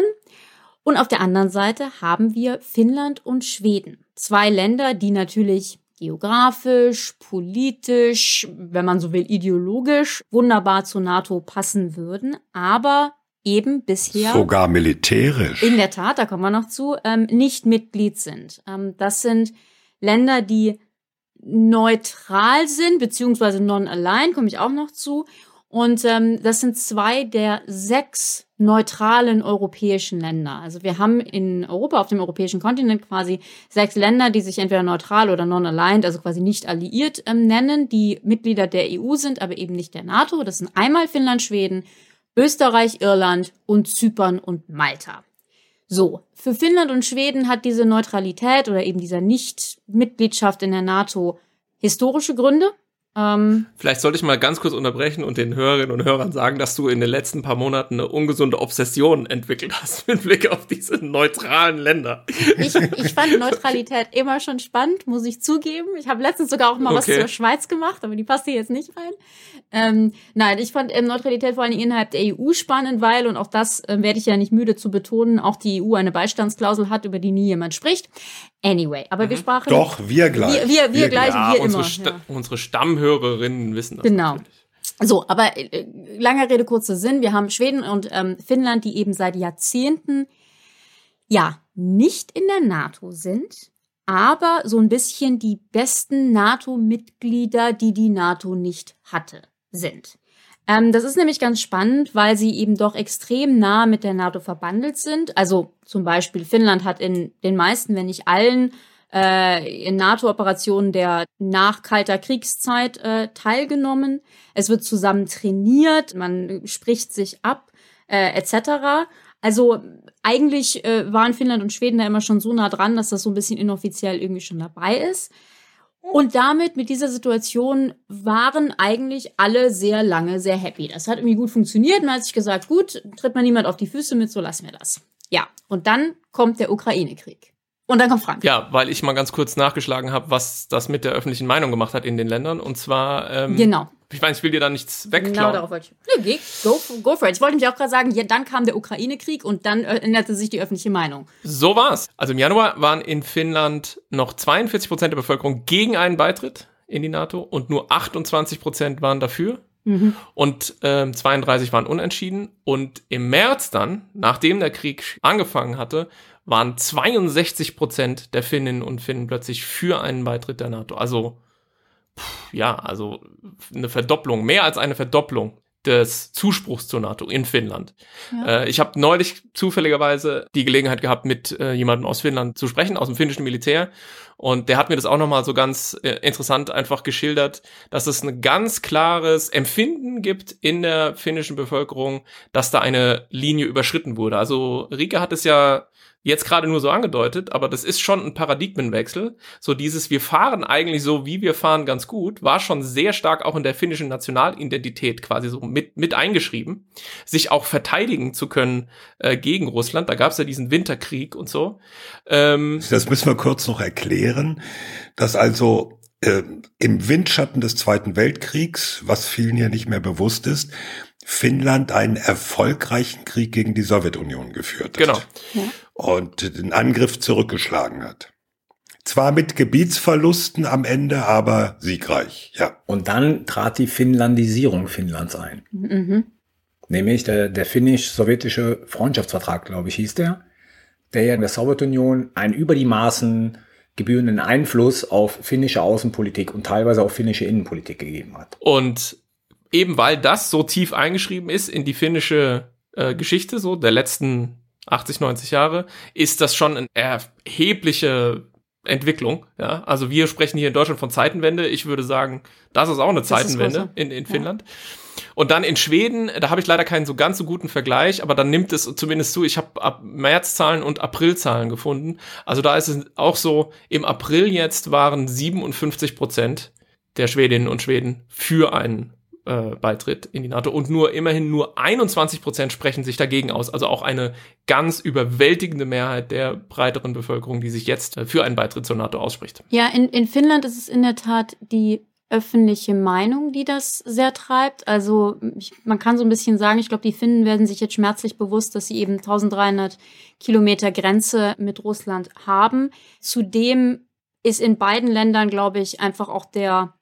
Und auf der anderen Seite haben wir Finnland und Schweden. Zwei Länder, die natürlich geografisch, politisch, wenn man so will, ideologisch wunderbar zur NATO passen würden, aber eben bisher Sogar militärisch. in der Tat, da kommen wir noch zu, ähm, nicht Mitglied sind. Ähm, das sind Länder, die neutral sind, beziehungsweise non-aligned, komme ich auch noch zu. Und ähm, das sind zwei der sechs neutralen europäischen Länder. Also wir haben in Europa, auf dem europäischen Kontinent quasi sechs Länder, die sich entweder neutral oder non-aligned, also quasi nicht alliiert ähm, nennen, die Mitglieder der EU sind, aber eben nicht der NATO. Das sind einmal Finnland, Schweden, Österreich, Irland und Zypern und Malta. So, für Finnland und Schweden hat diese Neutralität oder eben dieser Nicht-Mitgliedschaft in der NATO historische Gründe. Ähm, Vielleicht sollte ich mal ganz kurz unterbrechen und den Hörerinnen und Hörern sagen, dass du in den letzten paar Monaten eine ungesunde Obsession entwickelt hast mit Blick auf diese neutralen Länder. ich, ich fand Neutralität immer schon spannend, muss ich zugeben. Ich habe letztens sogar auch mal was Okay. zur Schweiz gemacht, aber die passt hier jetzt nicht rein. Ähm, nein, ich fand ähm, Neutralität vor allem innerhalb der EU spannend, weil, und auch das ähm, werde ich ja nicht müde zu betonen, auch die EU eine Beistandsklausel hat, über die nie jemand spricht. Anyway, aber wir sprachen. Doch, wir gleich. Wir, wir, wir, gleich Ja, wir unsere, immer. Sta ja. unsere Stammhörerinnen wissen das Genau. natürlich. So, aber äh, langer Rede, kurzer Sinn. Wir haben Schweden und ähm, Finnland, die eben seit Jahrzehnten ja nicht in der NATO sind, aber so ein bisschen die besten NATO-Mitglieder, die die NATO nicht hatte, sind. Ähm, das ist nämlich ganz spannend, weil sie eben doch extrem nah mit der NATO verbandelt sind. Also zum Beispiel Finnland hat in den meisten, wenn nicht allen, äh, in NATO-Operationen der nach Kalter Kriegszeit äh, teilgenommen. Es wird zusammen trainiert, man spricht sich ab, äh, etc. Also eigentlich äh, waren Finnland und Schweden da immer schon so nah dran, dass das so ein bisschen inoffiziell irgendwie schon dabei ist. Und damit, mit dieser Situation, waren eigentlich alle sehr lange sehr happy. Das hat irgendwie gut funktioniert. Man hat sich gesagt, gut, tritt mal niemand auf die Füße mit, so lassen wir das. Ja, und dann kommt der Ukraine-Krieg. Und dann kommt Frank. Ja, weil ich mal ganz kurz nachgeschlagen habe, was das mit der öffentlichen Meinung gemacht hat in den Ländern. Und zwar. Ähm, genau. Ich meine, ich will dir da nichts wegklauen. Genau darauf wollte ich. Nee, go, go for it. Ich wollte mich auch gerade sagen, ja, dann kam der Ukraine-Krieg und dann änderte sich die öffentliche Meinung. So war's. Also im Januar waren in Finnland noch 42 Prozent der Bevölkerung gegen einen Beitritt in die NATO und nur 28 Prozent waren dafür. Mhm. Und ähm, 32 waren unentschieden. Und im März dann, nachdem der Krieg angefangen hatte, waren 62 Prozent der Finninnen und Finnen plötzlich für einen Beitritt der NATO. Also, pff, ja, also eine Verdopplung, mehr als eine Verdopplung des Zuspruchs zur NATO in Finnland. Ja. Äh, ich habe neulich zufälligerweise die Gelegenheit gehabt, mit äh, jemandem aus Finnland zu sprechen, aus dem finnischen Militär. Und der hat mir das auch nochmal so ganz äh, interessant einfach geschildert, dass es ein ganz klares Empfinden gibt in der finnischen Bevölkerung, dass da eine Linie überschritten wurde. Also Rike hat es ja jetzt gerade nur so angedeutet, aber das ist schon ein Paradigmenwechsel. So dieses, wir fahren eigentlich so, wie wir fahren, ganz gut, war schon sehr stark auch in der finnischen Nationalidentität quasi so mit, mit eingeschrieben, sich auch verteidigen zu können äh, gegen Russland. Da gab es ja diesen Winterkrieg und so. Ähm, das müssen wir kurz noch erklären, dass also äh, im Windschatten des Zweiten Weltkriegs, was vielen ja nicht mehr bewusst ist, Finnland einen erfolgreichen Krieg gegen die Sowjetunion geführt hat. Genau. Ja. Und den Angriff zurückgeschlagen hat. Zwar mit Gebietsverlusten am Ende, aber siegreich, ja. Und dann trat die Finnlandisierung Finnlands ein. Mhm. Nämlich der, der finnisch-sowjetische Freundschaftsvertrag, glaube ich, hieß der, der ja in der Sowjetunion einen über die Maßen gebührenden Einfluss auf finnische Außenpolitik und teilweise auch finnische Innenpolitik gegeben hat. Und eben weil das so tief eingeschrieben ist in die finnische äh, Geschichte, so der letzten 80, 90 Jahre, ist das schon eine erhebliche Entwicklung. Ja, also wir sprechen hier in Deutschland von Zeitenwende. Ich würde sagen, das ist auch eine das Zeitenwende in, in Finnland. Ja. Und dann in Schweden, da habe ich leider keinen so ganz so guten Vergleich, aber dann nimmt es zumindest zu. Ich habe ab Märzahlen und Aprilzahlen gefunden. Also da ist es auch so, im April jetzt waren 57 Prozent der Schwedinnen und Schweden für einen äh, Beitritt in die NATO und nur immerhin nur 21 Prozent sprechen sich dagegen aus. Also auch eine ganz überwältigende Mehrheit der breiteren Bevölkerung, die sich jetzt äh, für einen Beitritt zur NATO ausspricht. Ja, in, in Finnland ist es in der Tat die öffentliche Meinung, die das sehr treibt. Also ich, man kann so ein bisschen sagen, ich glaube, die Finnen werden sich jetzt schmerzlich bewusst, dass sie eben 1300 Kilometer Grenze mit Russland haben. Zudem ist in beiden Ländern, glaube ich, einfach auch der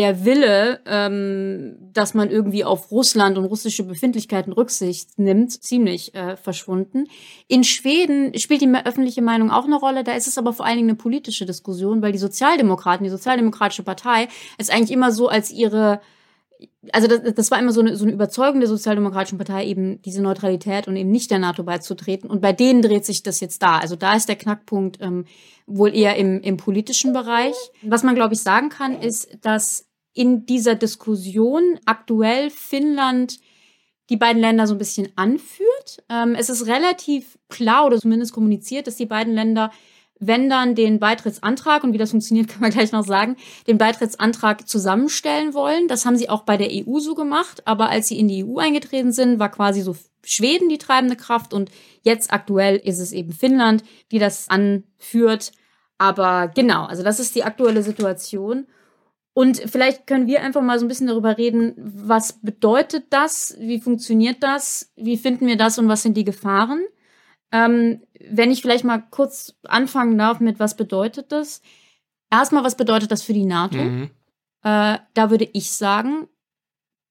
der Wille, ähm, dass man irgendwie auf Russland und russische Befindlichkeiten Rücksicht nimmt, ziemlich äh, verschwunden. In Schweden spielt die öffentliche Meinung auch eine Rolle. Da ist es aber vor allen Dingen eine politische Diskussion, weil die Sozialdemokraten, die Sozialdemokratische Partei, ist eigentlich immer so als ihre also das, das war immer so eine, so eine Überzeugung der Sozialdemokratischen Partei, eben diese Neutralität und eben nicht der NATO beizutreten. Und bei denen dreht sich das jetzt da. Also da ist der Knackpunkt ähm, wohl eher im, im politischen Bereich. Was man, glaube ich, sagen kann, ist, dass in dieser Diskussion aktuell Finnland die beiden Länder so ein bisschen anführt. Ähm, es ist relativ klar oder zumindest kommuniziert, dass die beiden Länder, wenn dann den Beitrittsantrag, und wie das funktioniert, [laughs] kann man gleich noch sagen, den Beitrittsantrag zusammenstellen wollen. Das haben sie auch bei der EU so gemacht, aber als sie in die EU eingetreten sind, war quasi so Schweden die treibende Kraft und jetzt aktuell ist es eben Finnland, die das anführt. Aber genau, also das ist die aktuelle Situation. Und vielleicht können wir einfach mal so ein bisschen darüber reden, was bedeutet das, wie funktioniert das, wie finden wir das und was sind die Gefahren. Ähm, wenn ich vielleicht mal kurz anfangen darf mit, was bedeutet das? Erstmal, was bedeutet das für die NATO? Mhm. Äh, da würde ich sagen,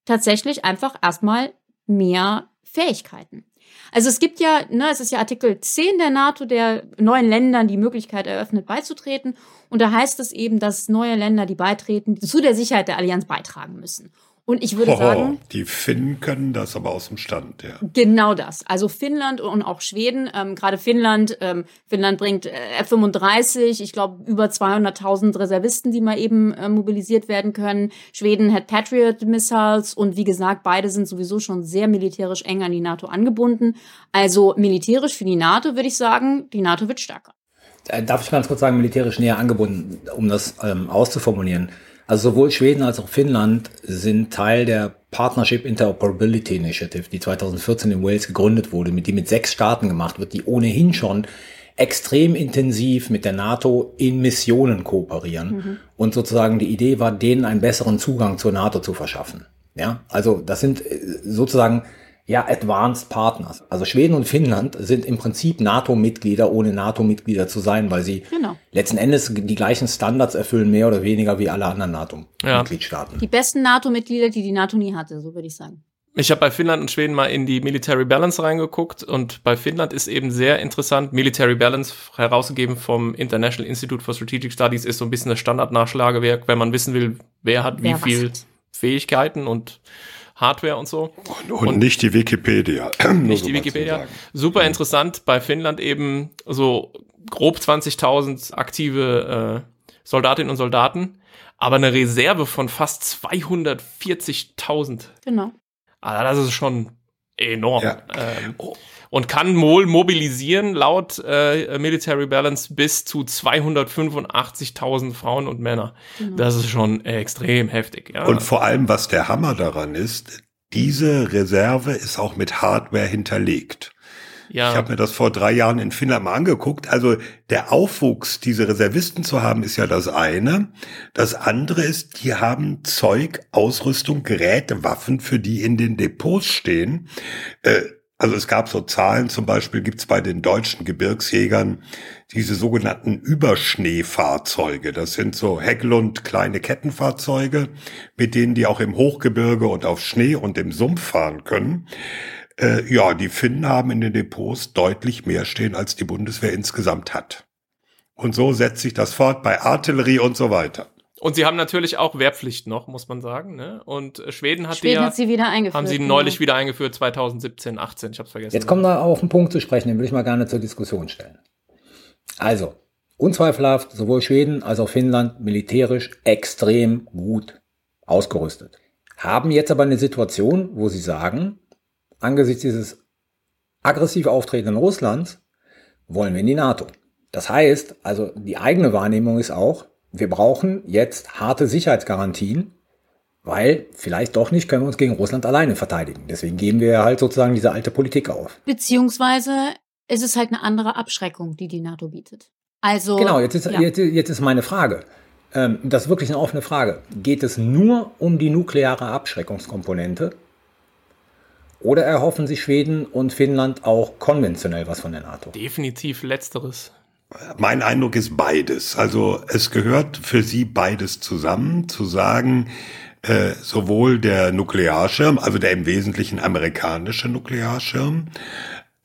tatsächlich einfach erstmal mehr Fähigkeiten. Also es gibt ja, ne, es ist ja Artikel 10 der NATO, der neuen Ländern die Möglichkeit eröffnet, beizutreten. Und da heißt es eben, dass neue Länder, die beitreten, zu der Sicherheit der Allianz beitragen müssen. Und ich würde Hoho, sagen, die Finnen können das aber aus dem Stand, ja. Genau das. Also Finnland und auch Schweden, ähm, gerade Finnland, ähm, Finnland bringt äh, F-35, ich glaube über 200.000 Reservisten, die mal eben äh, mobilisiert werden können. Schweden hat Patriot Missiles und wie gesagt, beide sind sowieso schon sehr militärisch eng an die NATO angebunden. Also militärisch für die NATO würde ich sagen, die NATO wird stärker. Äh, Darf ich ganz kurz sagen, militärisch näher angebunden, um das ähm, auszuformulieren? Also sowohl Schweden als auch Finnland sind Teil der Partnership Interoperability Initiative, die 2014 in Wales gegründet wurde, mit die mit sechs Staaten gemacht wird, die ohnehin schon extrem intensiv mit der NATO in Missionen kooperieren. Und sozusagen die Idee war, denen einen besseren Zugang zur NATO zu verschaffen. Ja, also das sind äh, sozusagen ja Advanced Partners. Also Schweden und Finnland sind im Prinzip NATO-Mitglieder, ohne NATO-Mitglieder zu sein, weil sie Genau. letzten Endes die gleichen Standards erfüllen, mehr oder weniger wie alle anderen NATO-Mitgliedstaaten. Die besten NATO-Mitglieder, die die NATO nie hatte, so würde ich sagen. Ich habe bei Finnland und Schweden mal in die Military Balance reingeguckt und bei Finnland ist eben sehr interessant, Military Balance herausgegeben vom International Institute for Strategic Studies ist so ein bisschen das Standardnachschlagewerk, wenn man wissen will, wer hat Wer wie viel hat. Fähigkeiten und Hardware und so. Und, und nicht die Wikipedia. [clears throat] Nicht so die Wikipedia. Super interessant, bei Finnland eben so grob 20.000 aktive äh, Soldatinnen und Soldaten, aber eine Reserve von fast 240.000. Genau. Also das ist schon enorm. Ja. Ähm, und kann wohl mobilisieren, laut äh, Military Balance, bis zu 285.000 Frauen und Männer. Das ist schon extrem heftig. Ja. Und vor allem, was der Hammer daran ist, diese Reserve ist auch mit Hardware hinterlegt. ja. Ich habe mir das vor drei Jahren in Finnland mal angeguckt. Also der Aufwuchs, diese Reservisten zu haben, ist ja das eine. Das andere ist, die haben Zeug, Ausrüstung, Geräte, Waffen, für die in den Depots stehen. Äh, also es gab so Zahlen, zum Beispiel gibt's bei den deutschen Gebirgsjägern diese sogenannten Überschneefahrzeuge. Das sind so Hecklund kleine Kettenfahrzeuge, mit denen die auch im Hochgebirge und auf Schnee und im Sumpf fahren können. Äh, ja, die Finnen haben in den Depots deutlich mehr stehen, als die Bundeswehr insgesamt hat. Und so setzt sich das fort bei Artillerie und so weiter. Und sie haben natürlich auch Wehrpflicht noch, muss man sagen. Ne? Und äh, Schweden hat die Schweden ja, hat sie wieder eingeführt. haben sie genau. neulich wieder eingeführt, 2017, 18, ich hab's vergessen. Jetzt kommen wir auf einen Punkt zu sprechen, den will ich mal gerne zur Diskussion stellen. Also, unzweifelhaft, sowohl Schweden als auch Finnland militärisch extrem gut ausgerüstet. Haben jetzt aber eine Situation, wo sie sagen, angesichts dieses aggressiv auftretenden Russlands wollen wir in die NATO. Das heißt, also die eigene Wahrnehmung ist auch, wir brauchen jetzt harte Sicherheitsgarantien, weil vielleicht doch nicht können wir uns gegen Russland alleine verteidigen. Deswegen geben wir halt sozusagen diese alte Politik auf. Beziehungsweise es ist halt eine andere Abschreckung, die die NATO bietet. Also Genau, jetzt ist, ja. jetzt, jetzt ist meine Frage. Ähm, das ist wirklich eine offene Frage. Geht es nur um die nukleare Abschreckungskomponente? Oder erhoffen sich Schweden und Finnland auch konventionell was von der NATO? Definitiv letzteres. Mein Eindruck ist beides. Also es gehört für sie beides zusammen, zu sagen, äh, sowohl der Nuklearschirm, also der im Wesentlichen amerikanische Nuklearschirm,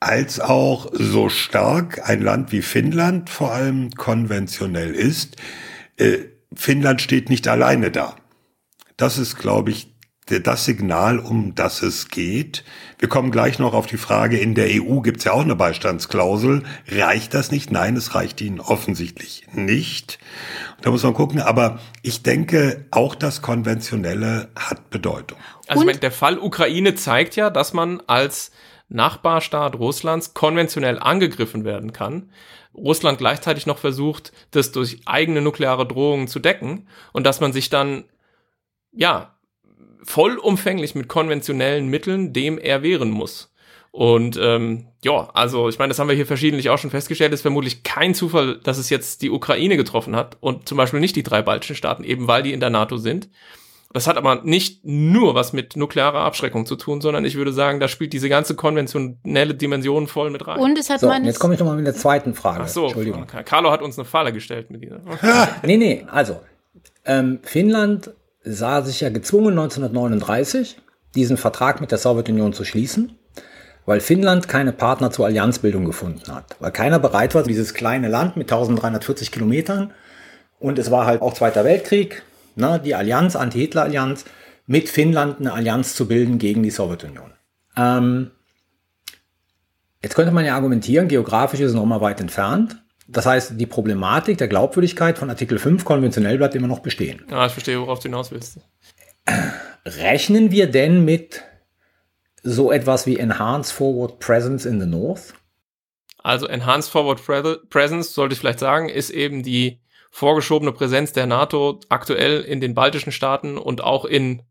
als auch so stark ein Land wie Finnland vor allem konventionell ist. Äh, Finnland steht nicht alleine da. Das ist, glaube ich, das Signal, um das es geht. Wir kommen gleich noch auf die Frage, in der EU gibt es ja auch eine Beistandsklausel. Reicht das nicht? Nein, es reicht ihnen offensichtlich nicht. Da muss man gucken, aber ich denke, auch das Konventionelle hat Bedeutung. Also ich meine, der Fall Ukraine zeigt ja, dass man als Nachbarstaat Russlands konventionell angegriffen werden kann. Russland gleichzeitig noch versucht, das durch eigene nukleare Drohungen zu decken und dass man sich dann, ja, vollumfänglich mit konventionellen Mitteln dem erwehren muss. Und ähm, ja, also ich meine, das haben wir hier verschiedentlich auch schon festgestellt, ist vermutlich kein Zufall, dass es jetzt die Ukraine getroffen hat und zum Beispiel nicht die drei baltischen Staaten, eben weil die in der NATO sind. Das hat aber nicht nur was mit nuklearer Abschreckung zu tun, sondern ich würde sagen, da spielt diese ganze konventionelle Dimension voll mit rein. Und es hat So, meines jetzt komme ich nochmal mit der zweiten Frage. Ach so, Entschuldigung. Carlo hat uns eine Falle gestellt mit dieser. [laughs] Nee, nee, also ähm, Finnland sah sich ja gezwungen 1939 diesen Vertrag mit der Sowjetunion zu schließen, weil Finnland keine Partner zur Allianzbildung gefunden hat, weil keiner bereit war, dieses kleine Land mit 1340 Kilometern und es war halt auch Zweiter Weltkrieg, ne, die Allianz, Anti-Hitler-Allianz, mit Finnland eine Allianz zu bilden gegen die Sowjetunion. Ähm, jetzt könnte man ja argumentieren, geografisch ist es noch mal weit entfernt. Das heißt, die Problematik der Glaubwürdigkeit von Artikel 5 konventionell bleibt immer noch bestehen. Ja, ich verstehe, worauf du hinaus willst. Rechnen wir denn mit so etwas wie Enhanced Forward Presence in the North? Also Enhanced Forward Pre Presence, sollte ich vielleicht sagen, ist eben die vorgeschobene Präsenz der NATO aktuell in den baltischen Staaten und auch in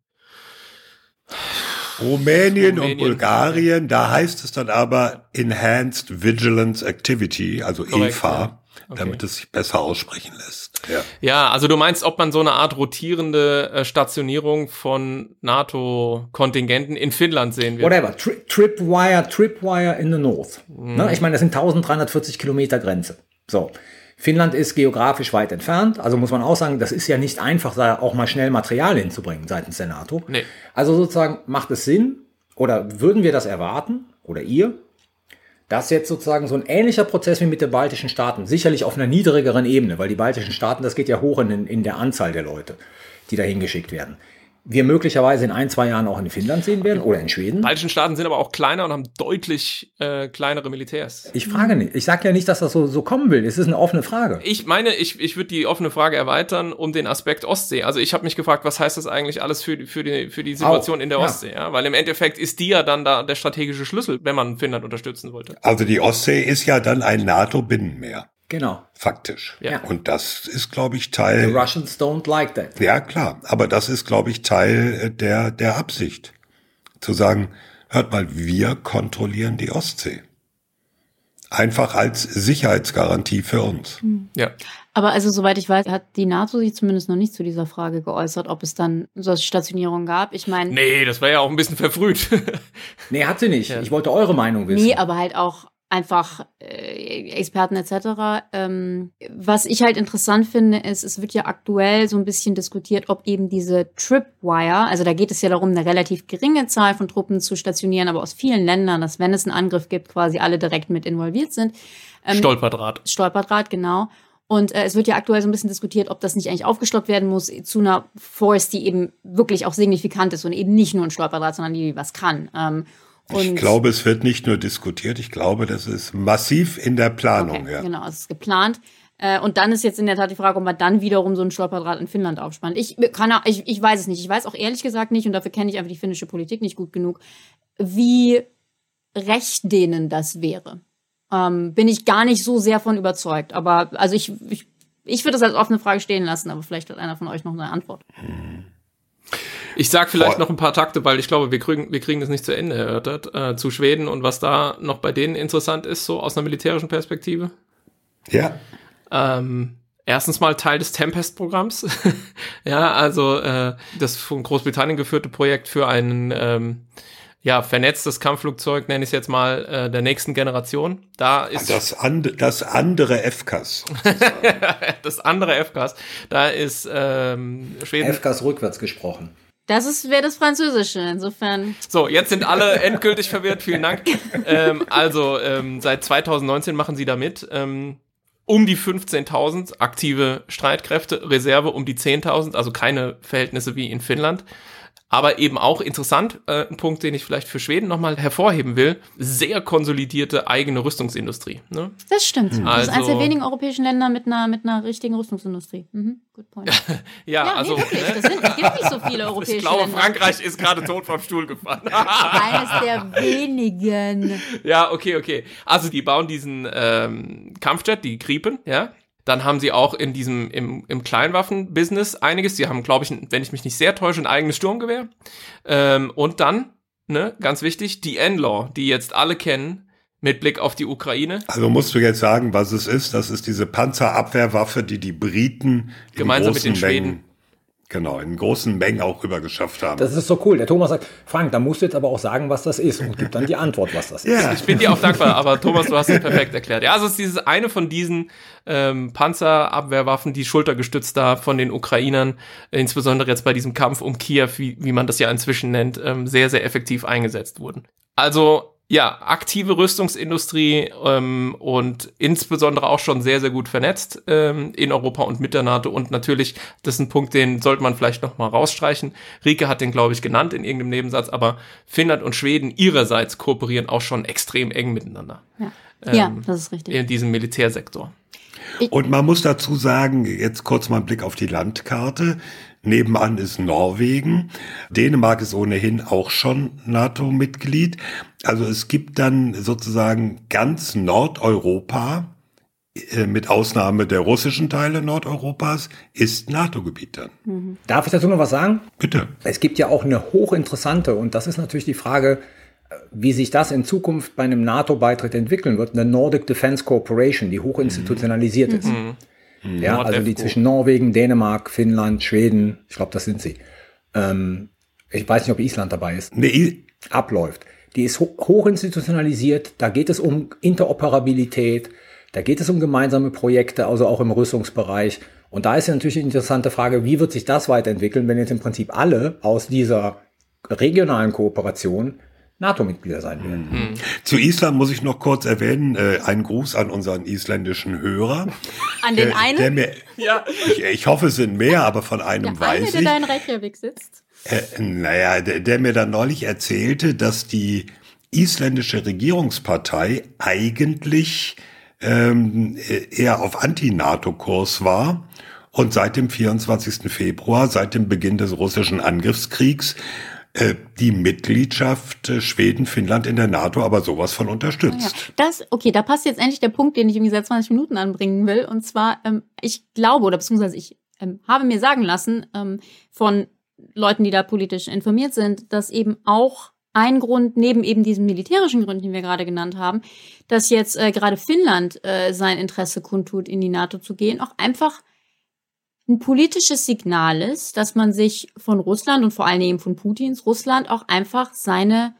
Rumänien, Rumänien. und Bulgarien, da heißt es dann aber Enhanced Vigilance Activity, also Korrekt, EFA, ja. Okay. damit es sich besser aussprechen lässt. Ja. Ja, also du meinst, ob man so eine Art rotierende äh, Stationierung von NATO-Kontingenten in Finnland sehen wird? Whatever. Tri Tripwire, Tripwire in the North. Ne? Ich meine, das sind 1340 Kilometer Grenze. So. Finnland ist geografisch weit entfernt, also muss man auch sagen, das ist ja nicht einfach, da auch mal schnell Material hinzubringen seitens der NATO. Nee. Also sozusagen macht es Sinn oder würden wir das erwarten oder ihr, dass jetzt sozusagen so ein ähnlicher Prozess wie mit den baltischen Staaten, sicherlich auf einer niedrigeren Ebene, weil die baltischen Staaten, das geht ja hoch in, in der Anzahl der Leute, die da hingeschickt werden, wir möglicherweise in ein, zwei Jahren auch in Finnland sehen werden oder in Schweden. Baltischen Staaten sind aber auch kleiner und haben deutlich äh, kleinere Militärs. Ich frage nicht. Ich sage ja nicht, dass das so, so kommen will. Es ist eine offene Frage. Ich meine, ich, ich würde die offene Frage erweitern um den Aspekt Ostsee. Also ich habe mich gefragt, was heißt das eigentlich alles für, die- für, die, für die Situation Auch, in der ja. Ostsee? Ja? Weil im Endeffekt ist die ja dann da der strategische Schlüssel, wenn man Finnland unterstützen wollte. Also die Ostsee ist ja dann ein NATO-Binnenmeer, Genau. faktisch. Ja. Und das ist, glaube ich, The Teil. Russians don't like that. Ja, klar. Aber das ist, glaube ich, Teil äh, der, der Absicht. Zu sagen, hört mal, wir kontrollieren die Ostsee. Einfach als Sicherheitsgarantie für uns. Ja. Aber also, soweit ich weiß, hat die NATO sich zumindest noch nicht zu dieser Frage geäußert, ob es dann solche Stationierungen gab. Ich meine, Nee, das wäre ja auch ein bisschen verfrüht. Nee, hat sie nicht. Ich wollte eure Meinung wissen. Nee, aber halt auch einfach äh, Experten etc. Ähm, was ich halt interessant finde, ist, es wird ja aktuell so ein bisschen diskutiert, ob eben diese Tripwire, also da geht es ja darum, eine relativ geringe Zahl von Truppen zu stationieren, aber aus vielen Ländern, dass wenn es einen Angriff gibt, quasi alle direkt mit involviert sind. Ähm, Stolperdraht. Stolperdraht, genau. Und äh, es wird ja aktuell so ein bisschen diskutiert, ob das nicht eigentlich aufgestockt werden muss zu einer Force, die eben wirklich auch signifikant ist und eben nicht nur ein Stolperdraht, sondern die was kann. Ähm, und Ich glaube, es wird nicht nur diskutiert, ich glaube, das ist massiv in der Planung. Okay, ja. genau, es ist geplant. Äh, und dann ist jetzt in der Tat die Frage, ob man dann wiederum so ein Stolperdraht in Finnland aufspannt. Ich kann, ich, ich weiß es nicht. Ich weiß auch ehrlich gesagt nicht, und dafür kenne ich einfach die finnische Politik nicht gut genug, wie recht denen das wäre. Ähm, bin ich gar nicht so sehr von überzeugt. Aber also ich, ich, ich würde das als offene Frage stehen lassen, aber vielleicht hat einer von euch noch eine Antwort. Ich sag vielleicht Boah. noch ein paar Takte, weil ich glaube, wir kriegen, wir kriegen das nicht zu Ende erörtert, äh, zu Schweden und was da noch bei denen interessant ist, so aus einer militärischen Perspektive. ja. Ähm, erstens mal Teil des Tempest-Programms. [laughs] ja, also äh, das von Großbritannien geführte Projekt für ein ähm, ja, vernetztes Kampfflugzeug, nenne ich es jetzt mal, äh, der nächsten Generation. Da ist Das, and, das andere FCAS. [laughs] das andere FCAS, da ist ähm, Schweden. FKs rückwärts gesprochen. Das ist wäre das Französische. Insofern. So, jetzt sind alle endgültig verwirrt. Vielen Dank. Ähm, also, ähm, seit 2019 machen sie da mit. Ähm, um die 15.000 aktive Streitkräfte, Reserve um die 10.000, also keine Verhältnisse wie in Finnland. Aber eben auch interessant, äh, ein Punkt, den ich vielleicht für Schweden nochmal hervorheben will, sehr konsolidierte eigene Rüstungsindustrie. Ne? Das stimmt. Das ist eines der Also- wenigen europäischen Länder mit einer, mit einer richtigen Rüstungsindustrie. Mhm. Good point. [laughs] Ja, Ja, also nee, wirklich. ne? Das sind, es gibt nicht so viele [laughs] europäische ich glaube, Länder. Frankreich ist gerade tot vom Stuhl gefallen. [laughs] Eines der wenigen. Ja, okay, okay. Also die bauen diesen ähm, Kampfjet, die Gripen, ja. Dann haben sie auch in diesem, im, im Kleinwaffen-Business einiges. Sie haben, glaube ich, wenn ich mich nicht sehr täusche, ein eigenes Sturmgewehr. Ähm, und dann, ne, ganz wichtig, die N-Law, die jetzt alle kennen, mit Blick auf die Ukraine. Also musst du jetzt sagen, was es ist. Das ist diese Panzerabwehrwaffe, die die Briten in Gemeinsam mit den Schweden. Genau, in großen Mengen auch rüber geschafft haben. Das ist so cool. Der Thomas sagt, Frank, da musst du jetzt aber auch sagen, was das ist und gibt dann die Antwort, was das [laughs] ist. ja, Ich bin dir auch dankbar, aber Thomas, du hast es perfekt erklärt. Ja, also es ist dieses eine von diesen ähm, Panzerabwehrwaffen, die schultergestützt da von den Ukrainern, äh, insbesondere jetzt bei diesem Kampf um Kiew, wie, wie man das ja inzwischen nennt, ähm, sehr, sehr effektiv eingesetzt wurden. Also ja, aktive Rüstungsindustrie ähm, und insbesondere auch schon sehr, sehr gut vernetzt ähm, in Europa und mit der NATO. Und natürlich, das ist ein Punkt, den sollte man vielleicht noch mal rausstreichen. Rike hat den, glaube ich, genannt in irgendeinem Nebensatz, aber Finnland und Schweden ihrerseits kooperieren auch schon extrem eng miteinander. Ja, Ähm, ja das ist richtig. In diesem Militärsektor. Und man muss dazu sagen, jetzt kurz mal ein Blick auf die Landkarte. Nebenan ist Norwegen. Dänemark ist ohnehin auch schon NATO-Mitglied. Also es gibt dann sozusagen ganz Nordeuropa, äh, mit Ausnahme der russischen Teile Nordeuropas, ist NATO-Gebiet dann. Darf ich dazu noch was sagen? Bitte. Es gibt ja auch eine hochinteressante, und das ist natürlich die Frage, äh, wie sich das in Zukunft bei einem NATO-Beitritt entwickeln wird, eine Nordic Defense Corporation, die hochinstitutionalisiert ist. Ja, also die zwischen Norwegen, Dänemark, Finnland, Schweden, ich glaube, das sind sie. Ähm, ich weiß nicht, ob Island dabei ist. Nee, abläuft. Die ist ho hochinstitutionalisiert, da geht es um Interoperabilität, da geht es um gemeinsame Projekte, also auch im Rüstungsbereich. Und da ist ja natürlich eine interessante Frage, wie wird sich das weiterentwickeln, wenn jetzt im Prinzip alle aus dieser regionalen Kooperation NATO-Mitglieder sein werden. zu Island muss ich noch kurz erwähnen, äh, ein Gruß an unseren isländischen Hörer. An den äh, einen, Der mir, Ja. ich, ich hoffe, es sind mehr, aber von einem der eine, weiß der ich. da in Reykjavik sitzt. Äh, naja, der, der mir dann neulich erzählte, dass die isländische Regierungspartei eigentlich ähm, eher auf Anti-NATO-Kurs war und seit dem 24. Februar, seit dem Beginn des russischen Angriffskriegs, äh, die Mitgliedschaft äh, Schweden, Finnland in der NATO aber sowas von Ja, unterstützt. das, okay, da passt jetzt endlich der Punkt, den ich irgendwie seit 20 Minuten anbringen will. Und zwar, ähm, ich glaube, oder beziehungsweise ich ähm, habe mir sagen lassen ähm, von Leuten, die da politisch informiert sind, dass eben auch ein Grund neben eben diesen militärischen Gründen, die wir gerade genannt haben, dass jetzt äh, gerade Finnland äh, sein Interesse kundtut, in die NATO zu gehen, auch einfach ein politisches Signal ist, dass man sich von Russland und vor allen Dingen von Putins Russland auch einfach seine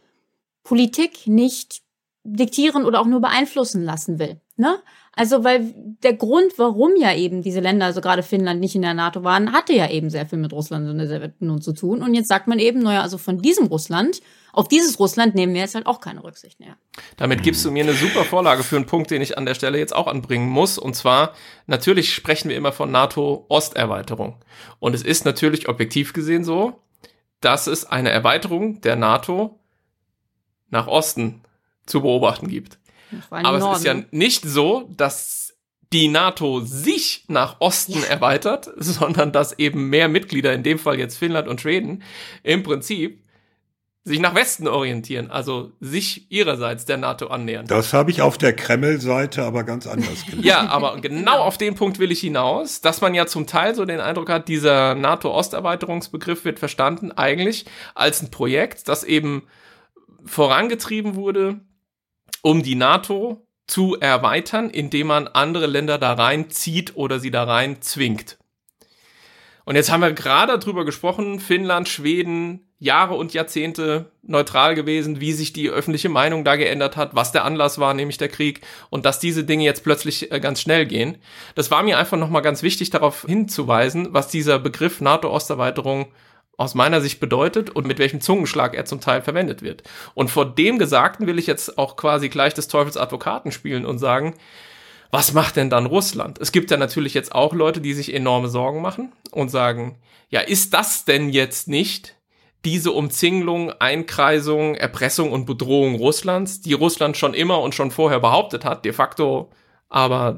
Politik nicht diktieren oder auch nur beeinflussen lassen will. Ne? Also, weil der Grund, warum ja eben diese Länder, also gerade Finnland, nicht in der NATO waren, hatte ja eben sehr viel mit Russland und der Sowjetunion zu tun. Und jetzt sagt man eben, naja, also von diesem Russland, auf dieses Russland nehmen wir jetzt halt auch keine Rücksicht mehr. Damit gibst du mir eine super Vorlage für einen Punkt, den ich an der Stelle jetzt auch anbringen muss. Und zwar, natürlich sprechen wir immer von NATO-Osterweiterung. Und es ist natürlich objektiv gesehen so, dass es eine Erweiterung der NATO nach Osten zu beobachten gibt. Aber es Norden, ist ja nicht so, dass die NATO sich nach Osten erweitert, [laughs] sondern dass eben mehr Mitglieder, in dem Fall jetzt Finnland und Schweden, im Prinzip sich nach Westen orientieren, also sich ihrerseits der NATO annähern. Das habe ich auf der Kreml-Seite aber ganz anders [laughs] gelesen. Ja, aber genau auf den Punkt will ich hinaus, dass man ja zum Teil so den Eindruck hat, dieser NATO-Osterweiterungsbegriff wird verstanden eigentlich als ein Projekt, das eben vorangetrieben wurde, um die NATO zu erweitern, indem man andere Länder da reinzieht oder sie da rein zwingt. Und jetzt haben wir gerade darüber gesprochen, Finnland, Schweden, Jahre und Jahrzehnte neutral gewesen, wie sich die öffentliche Meinung da geändert hat, was der Anlass war, nämlich der Krieg, und dass diese Dinge jetzt plötzlich äh, ganz schnell gehen. Das war mir einfach nochmal ganz wichtig, darauf hinzuweisen, was dieser Begriff NATO-Osterweiterung aus meiner Sicht bedeutet und mit welchem Zungenschlag er zum Teil verwendet wird. Und vor dem Gesagten will ich jetzt auch quasi gleich des Teufels Advokaten spielen und sagen, was macht denn dann Russland? Es gibt ja natürlich jetzt auch Leute, die sich enorme Sorgen machen und sagen, ja, ist das denn jetzt nicht diese Umzingelung, Einkreisung, Erpressung und Bedrohung Russlands, die Russland schon immer und schon vorher behauptet hat, de facto aber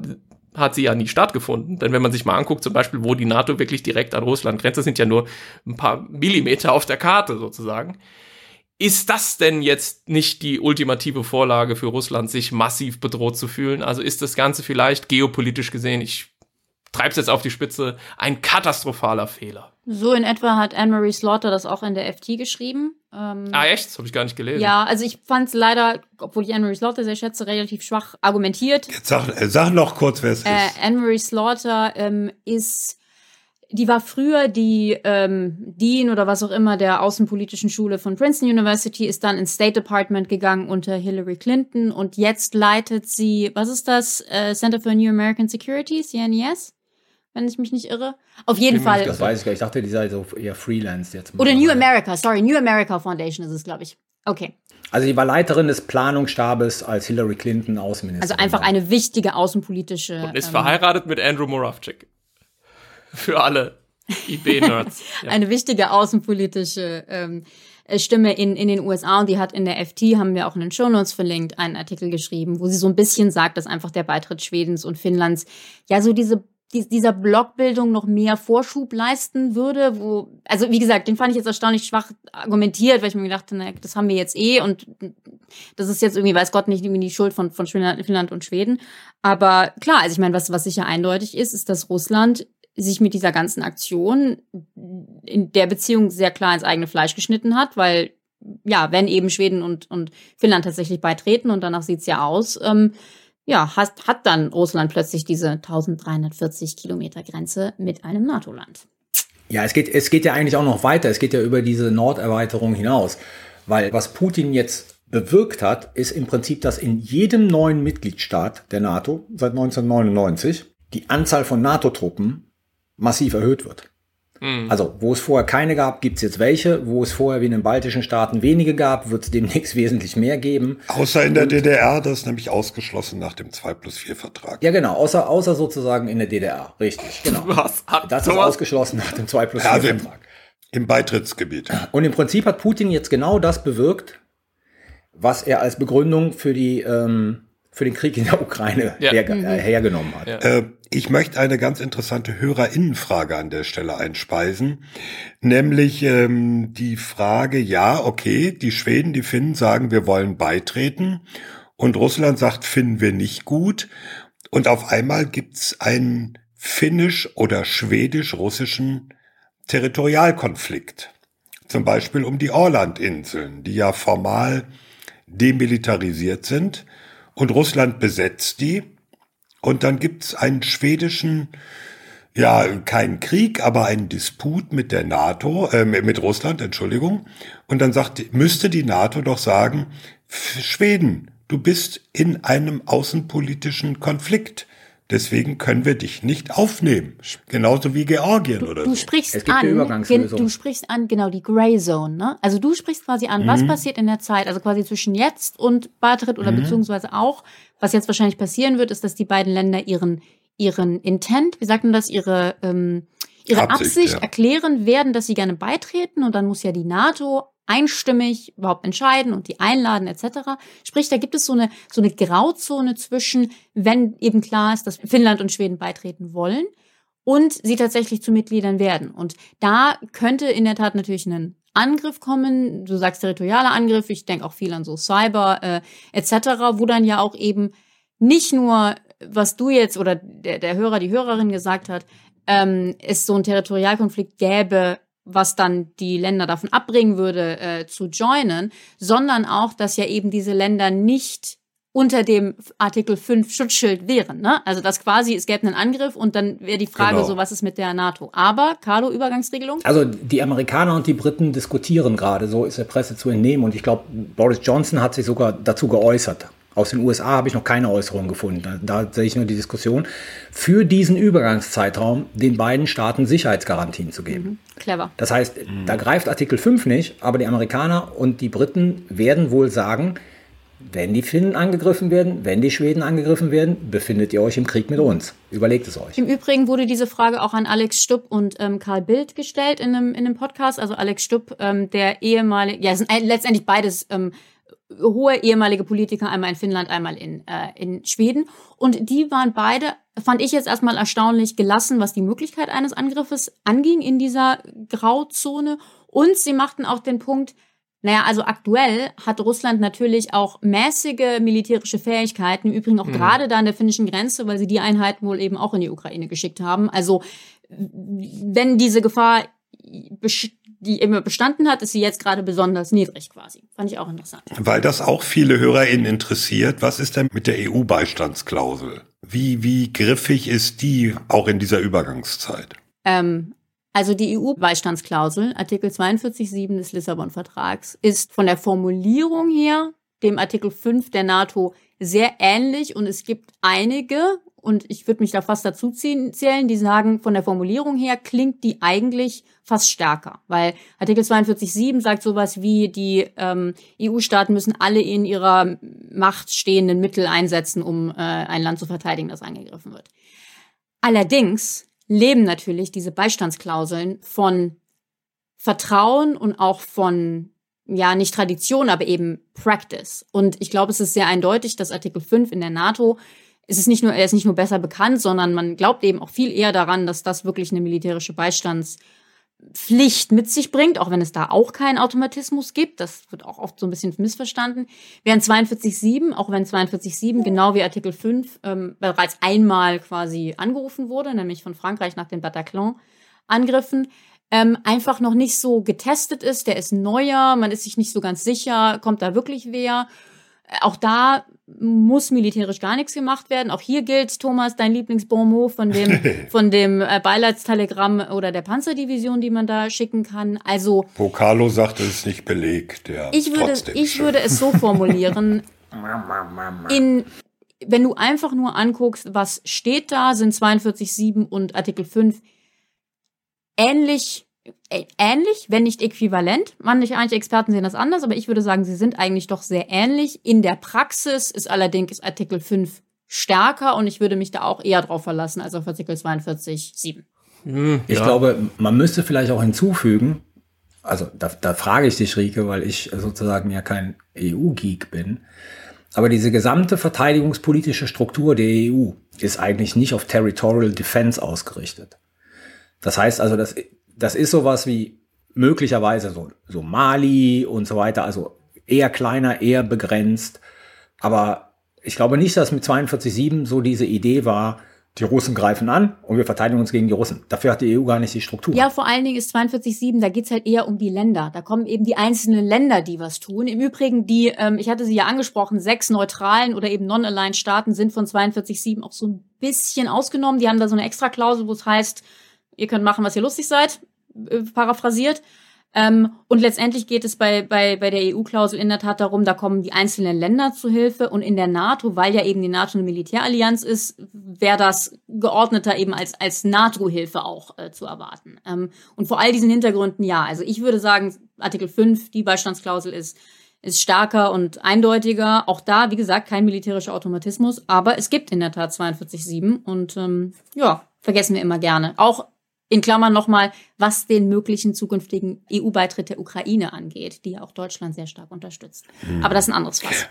hat sie ja nie stattgefunden. Denn wenn man sich mal anguckt, zum Beispiel, wo die NATO wirklich direkt an Russland grenzt, das sind ja nur ein paar Millimeter auf der Karte sozusagen. Ist das denn jetzt nicht die ultimative Vorlage für Russland, sich massiv bedroht zu fühlen? Also ist das Ganze vielleicht geopolitisch gesehen, ich treib's jetzt auf die Spitze, ein katastrophaler Fehler? So in etwa hat Anne-Marie Slaughter das auch in der FT geschrieben. Ähm, Ah, echt? Das habe ich gar nicht gelesen. ja, also ich fand es leider, obwohl ich Anne-Marie Slaughter sehr schätze, relativ schwach argumentiert. Jetzt sag, äh, sag noch kurz, wer es Äh, ist. Anne-Marie Slaughter ähm, ist, die war früher die ähm, Dean oder was auch immer der außenpolitischen Schule von Princeton University, ist dann ins State Department gegangen unter Hillary Clinton und jetzt leitet sie, was ist das, äh, Center for New American Security, CNES, wenn ich mich nicht irre. Auf jeden Fall. Das weiß ich gar nicht. Ich dachte, die sei so eher Freelance jetzt. Oder New America, sorry, New America Foundation ist es, glaube ich. Okay. Also sie war Leiterin des Planungsstabes, als Hillary Clinton Außenministerin Also einfach war. eine wichtige außenpolitische. Und ist ähm, verheiratet mit Andrew Moravcik. Für alle IB-Nerds. Ja. [laughs] eine wichtige außenpolitische ähm, äh, Stimme in, in den USA und die hat in der FT, haben wir auch in den Shownotes verlinkt, einen Artikel geschrieben, wo sie so ein bisschen sagt, dass einfach der Beitritt Schwedens und Finnlands ja so diese die, dieser Blockbildung noch mehr Vorschub leisten würde, wo, also wie gesagt, den fand ich jetzt erstaunlich schwach argumentiert, weil ich mir gedacht habe, das haben wir jetzt eh und das ist jetzt irgendwie, weiß Gott, nicht irgendwie die Schuld von, von Finnland und Schweden. Aber klar, also ich meine, was, was sicher eindeutig ist, ist, dass Russland sich mit dieser ganzen Aktion in der Beziehung sehr klar ins eigene Fleisch geschnitten hat, weil ja, wenn eben Schweden und, und Finnland tatsächlich beitreten und danach sieht's ja aus, ähm, ja, hat, hat dann Russland plötzlich diese 1340 Kilometer Grenze mit einem NATO-Land. Ja, es geht, es geht ja eigentlich auch noch weiter. Es geht ja über diese Norderweiterung hinaus. Weil was Putin jetzt bewirkt hat, ist im Prinzip, dass in jedem neuen Mitgliedstaat der NATO seit 1999 die Anzahl von NATO-Truppen massiv erhöht wird. Also, wo es vorher keine gab, gibt es jetzt welche. Wo es vorher wie in den baltischen Staaten wenige gab, wird es demnächst [laughs] wesentlich mehr geben. Außer in der DDR, das ist nämlich ausgeschlossen nach dem 2 plus 4 Vertrag. Ja, genau, außer, außer sozusagen in der DDR. Richtig, genau. [laughs] Was? Hat Das ist ausgeschlossen nach dem 2 plus 4 Also im, Vertrag. im Beitrittsgebiet. Und im Prinzip hat Putin jetzt genau das bewirkt, was er als Begründung für die ähm, für den Krieg in der Ukraine Ja. herge äh, hergenommen hat. Ja. Äh, ich möchte eine ganz interessante Hörerinnenfrage an der Stelle einspeisen, nämlich ähm, die Frage, ja, okay, die Schweden, die Finnen sagen, wir wollen beitreten und Russland sagt, finden wir nicht gut und auf einmal gibt's einen finnisch- oder schwedisch-russischen Territorialkonflikt, zum Beispiel um die Orlandinseln, die ja formal demilitarisiert sind und Russland besetzt die und dann gibt's einen schwedischen, ja, keinen Krieg, aber einen Disput mit der NATO, äh, mit Russland, Entschuldigung. Und dann sagt, müsste die NATO doch sagen, Schweden, du bist in einem außenpolitischen Konflikt. Deswegen können wir dich nicht aufnehmen. Genauso wie Georgien oder Du so. sprichst Es gibt an, eine Übergangslösung. gen- du sprichst an, genau, die Grey Zone, ne? Also du sprichst quasi an, was passiert in der Zeit, also quasi zwischen jetzt und Beitritt oder beziehungsweise auch, was jetzt wahrscheinlich passieren wird, ist, dass die beiden Länder ihren, ihren Intent, wie sagt man das, ihre, ähm, ihre Absicht, Absicht, ja. erklären werden, dass sie gerne beitreten und dann muss ja die NATO einstimmig überhaupt entscheiden und die einladen etc. Sprich, da gibt es so eine so eine Grauzone zwischen, wenn eben klar ist, dass Finnland und Schweden beitreten wollen und sie tatsächlich zu Mitgliedern werden. Und da könnte in der Tat natürlich ein Angriff kommen. Du sagst territorialer Angriff. Ich denke auch viel an so Cyber äh, etc., wo dann ja auch eben nicht nur, was du jetzt oder der, der Hörer, die Hörerin gesagt hat, ähm, es so einen Territorialkonflikt gäbe, was dann die Länder davon abbringen würde, äh, zu joinen, sondern auch, dass ja eben diese Länder nicht unter dem Artikel 5 Schutzschild wären. Ne? Also dass quasi, es gäbe einen Angriff und dann wäre die Frage Genau. so, was ist mit der NATO? Aber, Carlo, Übergangsregelung? Also die Amerikaner und die Briten diskutieren gerade, so ist der Presse zu entnehmen. Und ich glaube, Boris Johnson hat sich sogar dazu geäußert. Aus den USA habe ich noch keine Äußerung gefunden. Da, da sehe ich nur die Diskussion, für diesen Übergangszeitraum den beiden Staaten Sicherheitsgarantien zu geben. Clever. Das heißt, da greift Artikel 5 nicht, aber die Amerikaner und die Briten werden wohl sagen, wenn die Finnen angegriffen werden, wenn die Schweden angegriffen werden, befindet ihr euch im Krieg mit uns. Überlegt es euch. Im Übrigen wurde diese Frage auch an Alex Stupp und ähm, Karl Bild gestellt in einem, in einem Podcast. Also Alex Stupp, ähm, der ehemalige, ja, es sind äh, letztendlich beides ähm, hohe ehemalige Politiker, einmal in Finnland, einmal in, äh, in Schweden. Und die waren beide, fand ich jetzt erstmal erstaunlich gelassen, was die Möglichkeit eines Angriffes anging in dieser Grauzone. Und sie machten auch den Punkt, naja, also aktuell hat Russland natürlich auch mäßige militärische Fähigkeiten, im Übrigen auch gerade da an der finnischen Grenze, weil sie die Einheiten wohl eben auch in die Ukraine geschickt haben. Also wenn diese Gefahr bes- die immer bestanden hat, ist sie jetzt gerade besonders niedrig quasi. Fand ich auch interessant. Weil das auch viele HörerInnen interessiert. Was ist denn mit der EU-Beistandsklausel? Wie, wie griffig ist die auch in dieser Übergangszeit? Ähm, also die EU-Beistandsklausel, Artikel 42.7 des Lissabon-Vertrags, ist von der Formulierung her dem Artikel 5 der NATO sehr ähnlich und es gibt einige und ich würde mich da fast dazu zählen, die sagen, von der Formulierung her klingt die eigentlich fast stärker, weil Artikel 42.7 sagt sowas wie, die ähm, EU-Staaten müssen alle in ihrer Macht stehenden Mittel einsetzen, um äh, ein Land zu verteidigen, das angegriffen wird. Allerdings leben natürlich diese Beistandsklauseln von Vertrauen und auch von ja, nicht Tradition, aber eben Practice. Und ich glaube, es ist sehr eindeutig, dass Artikel 5 in der NATO es ist nicht nur, er ist nicht nur besser bekannt, sondern man glaubt eben auch viel eher daran, dass das wirklich eine militärische Beistandspflicht mit sich bringt, auch wenn es da auch keinen Automatismus gibt. Das wird auch oft so ein bisschen missverstanden. Während 42.7, auch wenn 42.7 genau wie Artikel 5 ähm, bereits einmal quasi angerufen wurde, nämlich von Frankreich nach den Bataclan-Angriffen, ähm, einfach noch nicht so getestet ist. Der ist neuer, man ist sich nicht so ganz sicher, kommt da wirklich wer. Auch da muss militärisch gar nichts gemacht werden. Auch hier gilt, Thomas, dein Lieblingsbonmot von dem, [laughs] von dem äh, Beileidstelegramm oder der Panzerdivision, die man da schicken kann. Also. Vocalo sagt, es ist nicht belegt. Ja, ich würde, ich würde es so formulieren. [laughs] in, wenn du einfach nur anguckst, was steht da, sind 42.7 und Artikel 5 ähnlich äh, ähnlich, wenn nicht äquivalent. Manche Experten sehen das anders, aber ich würde sagen, sie sind eigentlich doch sehr ähnlich. In der Praxis ist allerdings Artikel 5 stärker und ich würde mich da auch eher drauf verlassen als auf Artikel 42.7. Hm, ich ja. glaube, man müsste vielleicht auch hinzufügen, also da, da frage ich dich, Rike, weil ich sozusagen ja kein EU-Geek bin, aber diese gesamte verteidigungspolitische Struktur der EU ist eigentlich nicht auf Territorial Defense ausgerichtet. Das heißt also, dass das ist sowas wie möglicherweise so, so Mali und so weiter, also eher kleiner, eher begrenzt. Aber ich glaube nicht, dass mit 42.7 so diese Idee war, die Russen greifen an und wir verteidigen uns gegen die Russen. Dafür hat die EU gar nicht die Struktur. Ja, vor allen Dingen ist 42.7, da geht's halt eher um die Länder. Da kommen eben die einzelnen Länder, die was tun. Im Übrigen, die, ähm, ich hatte sie ja angesprochen, sechs neutralen oder eben non-aligned Staaten sind von 42.7 auch so ein bisschen ausgenommen. Die haben da so eine extra Klausel, wo es heißt, ihr könnt machen, was ihr lustig seid, äh, paraphrasiert. Ähm, und letztendlich geht es bei, bei, bei der EU-Klausel in der Tat darum, da kommen die einzelnen Länder zu Hilfe und in der NATO, weil ja eben die NATO eine Militärallianz ist, wäre das geordneter eben als, als NATO-Hilfe auch äh, zu erwarten. Ähm, und vor all diesen Hintergründen ja. Also ich würde sagen, Artikel 5, die Beistandsklausel ist, ist stärker und eindeutiger. Auch da, wie gesagt, kein militärischer Automatismus, aber es gibt in der Tat 42.7 und ähm, ja, vergessen wir immer gerne. Auch in Klammern nochmal, was den möglichen zukünftigen EU-Beitritt der Ukraine angeht, die ja auch Deutschland sehr stark unterstützt. Mhm. Aber das ist ein anderes Fass.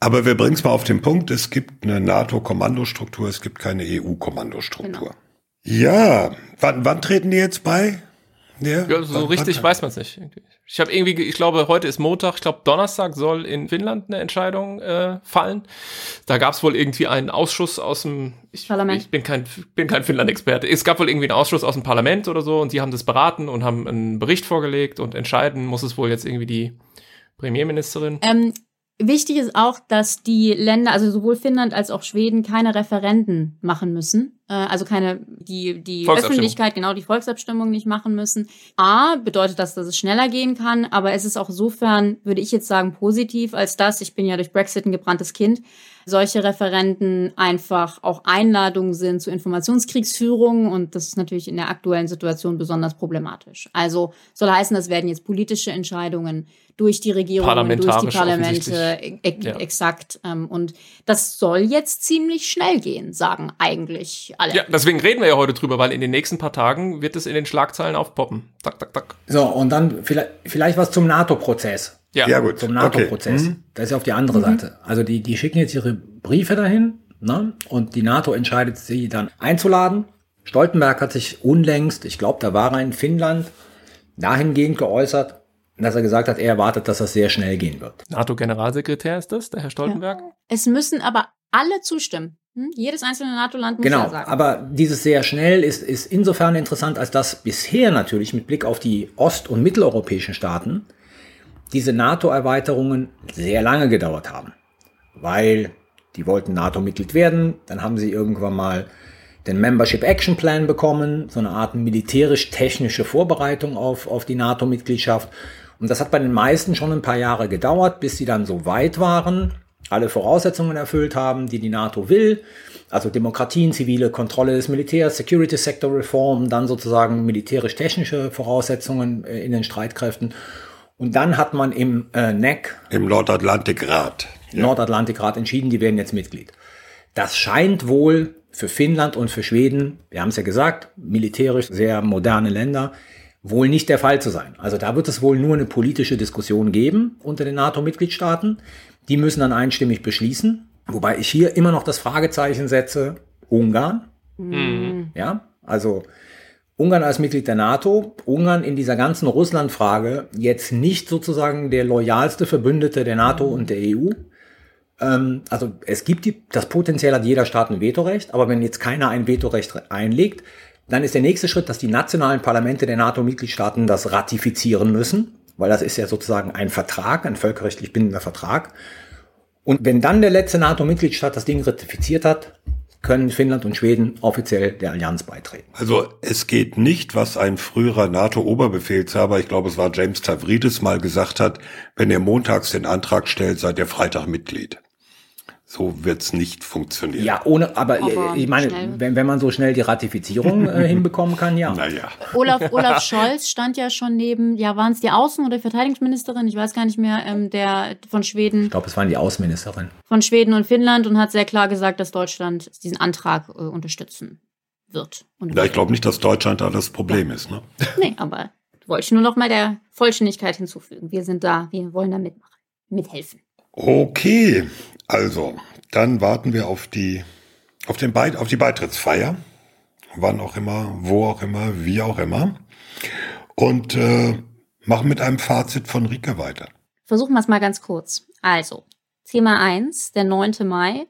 Aber wir bringen es mal auf den Punkt, es gibt eine NATO-Kommandostruktur, es gibt keine EU-Kommandostruktur. Genau. Ja, wann, wann treten die jetzt bei? Ja, ja so richtig weiß man es nicht. Ich habe irgendwie, ich glaube, heute ist Montag, ich glaube, Donnerstag soll in Finnland eine Entscheidung äh, fallen. Da gab es wohl irgendwie einen Ausschuss aus dem ich, Parlament. Ich bin kein, bin kein Finnland-Experte. Es gab wohl irgendwie einen Ausschuss aus dem Parlament oder so und die haben das beraten und haben einen Bericht vorgelegt und entscheiden muss es wohl jetzt irgendwie die Premierministerin. Ähm, Wichtig ist auch, dass die Länder, also sowohl Finnland als auch Schweden, keine Referenden machen müssen. Äh, also keine, die, die Öffentlichkeit, genau die Volksabstimmung nicht machen müssen. A, bedeutet das, dass es schneller gehen kann, aber es ist auch insofern, würde ich jetzt sagen, positiv, als dass, ich bin ja durch Brexit ein gebranntes Kind, solche Referenten einfach auch Einladungen sind zu Informationskriegsführung und das ist natürlich in der aktuellen Situation besonders problematisch. Also soll heißen, das werden jetzt politische Entscheidungen durch die Regierungen, durch die Parlamente, e ja. exakt. Ähm, und das soll jetzt ziemlich schnell gehen, sagen eigentlich alle. Ja, deswegen reden wir ja heute drüber, weil in den nächsten paar Tagen wird es in den Schlagzeilen aufpoppen. Tak, tak, tak. So, und dann vielleicht, vielleicht was zum NATO-Prozess. Ja. ja, gut. Zum NATO-Prozess. Okay. Mhm. Das ist ja auf die andere mhm. Seite. Also die, die schicken jetzt ihre Briefe dahin, ne? Und die NATO entscheidet sie dann einzuladen. Stoltenberg hat sich unlängst, ich glaube, da war er in Finnland, dahingehend geäußert, dass er gesagt hat, er erwartet, dass das sehr schnell gehen wird. NATO-Generalsekretär ist das, der Herr Stoltenberg? Ja. Es müssen aber alle zustimmen. Hm? Jedes einzelne NATO-Land muss genau, ja sagen. Aber dieses sehr schnell ist, ist insofern interessant, als dass bisher natürlich mit Blick auf die ost- und mitteleuropäischen Staaten diese NATO-Erweiterungen sehr lange gedauert haben. Weil die wollten NATO-Mitglied werden, dann haben sie irgendwann mal den Membership Action Plan bekommen, so eine Art militärisch-technische Vorbereitung auf, auf die NATO-Mitgliedschaft. Und das hat bei den meisten schon ein paar Jahre gedauert, bis sie dann so weit waren, alle Voraussetzungen erfüllt haben, die die NATO will. Also Demokratien, zivile Kontrolle des Militärs, Security Sector Reform, dann sozusagen militärisch-technische Voraussetzungen äh, in den Streitkräften. Und dann hat man im äh, NEC, Im Nordatlantikrat. Nordatlantikrat entschieden, die werden jetzt Mitglied. Das scheint wohl für Finnland und für Schweden, wir haben es ja gesagt, militärisch sehr moderne Länder, wohl nicht der Fall zu sein. Also da wird es wohl nur eine politische Diskussion geben unter den NATO-Mitgliedstaaten. Die müssen dann einstimmig beschließen. Wobei ich hier immer noch das Fragezeichen setze, Ungarn. Ja, also Ungarn als Mitglied der NATO, Ungarn in dieser ganzen Russland-Frage jetzt nicht sozusagen der loyalste Verbündete der NATO und der EU. Ähm, also es gibt die, das potenziell hat jeder Staat ein Vetorecht, aber wenn jetzt keiner ein Vetorecht einlegt, dann ist der nächste Schritt, dass die nationalen Parlamente der NATO-Mitgliedstaaten das ratifizieren müssen, weil das ist ja sozusagen ein Vertrag, ein völkerrechtlich bindender Vertrag. Und wenn dann der letzte NATO-Mitgliedstaat das Ding ratifiziert hat, können Finnland und Schweden offiziell der Allianz beitreten. Also es geht nicht, was ein früherer NATO-Oberbefehlshaber, ich glaube es war James Tavridis, mal gesagt hat, wenn ihr montags den Antrag stellt, seid ihr Freitag Mitglied. So wird's nicht funktionieren. Ja, ohne, aber, Aber äh, ich meine, schnell. wenn, wenn man so schnell die Ratifizierung äh, [laughs] hinbekommen kann, ja. Naja. Olaf, [laughs] Olaf Scholz stand ja schon neben, ja, waren es die Außen- oder Verteidigungsministerin, ich weiß gar nicht mehr, ähm, der von Schweden, Ich glaube, es waren die Außenministerin. von Schweden und Finnland und hat sehr klar gesagt, dass Deutschland diesen Antrag äh, unterstützen wird. Und Ja, ich glaube nicht, dass Deutschland da das Problem ist. Ne? [laughs] Nee, aber wollte ich nur noch mal der Vollständigkeit hinzufügen. Wir sind da, wir wollen da mitmachen, mithelfen. Okay, also dann warten wir auf die auf den Beit auf die Beitrittsfeier, wann auch immer, wo auch immer, wie auch immer, und äh, machen mit einem Fazit von Rike weiter. Versuchen wir es mal ganz kurz. Also, Thema 1, der 9. Mai,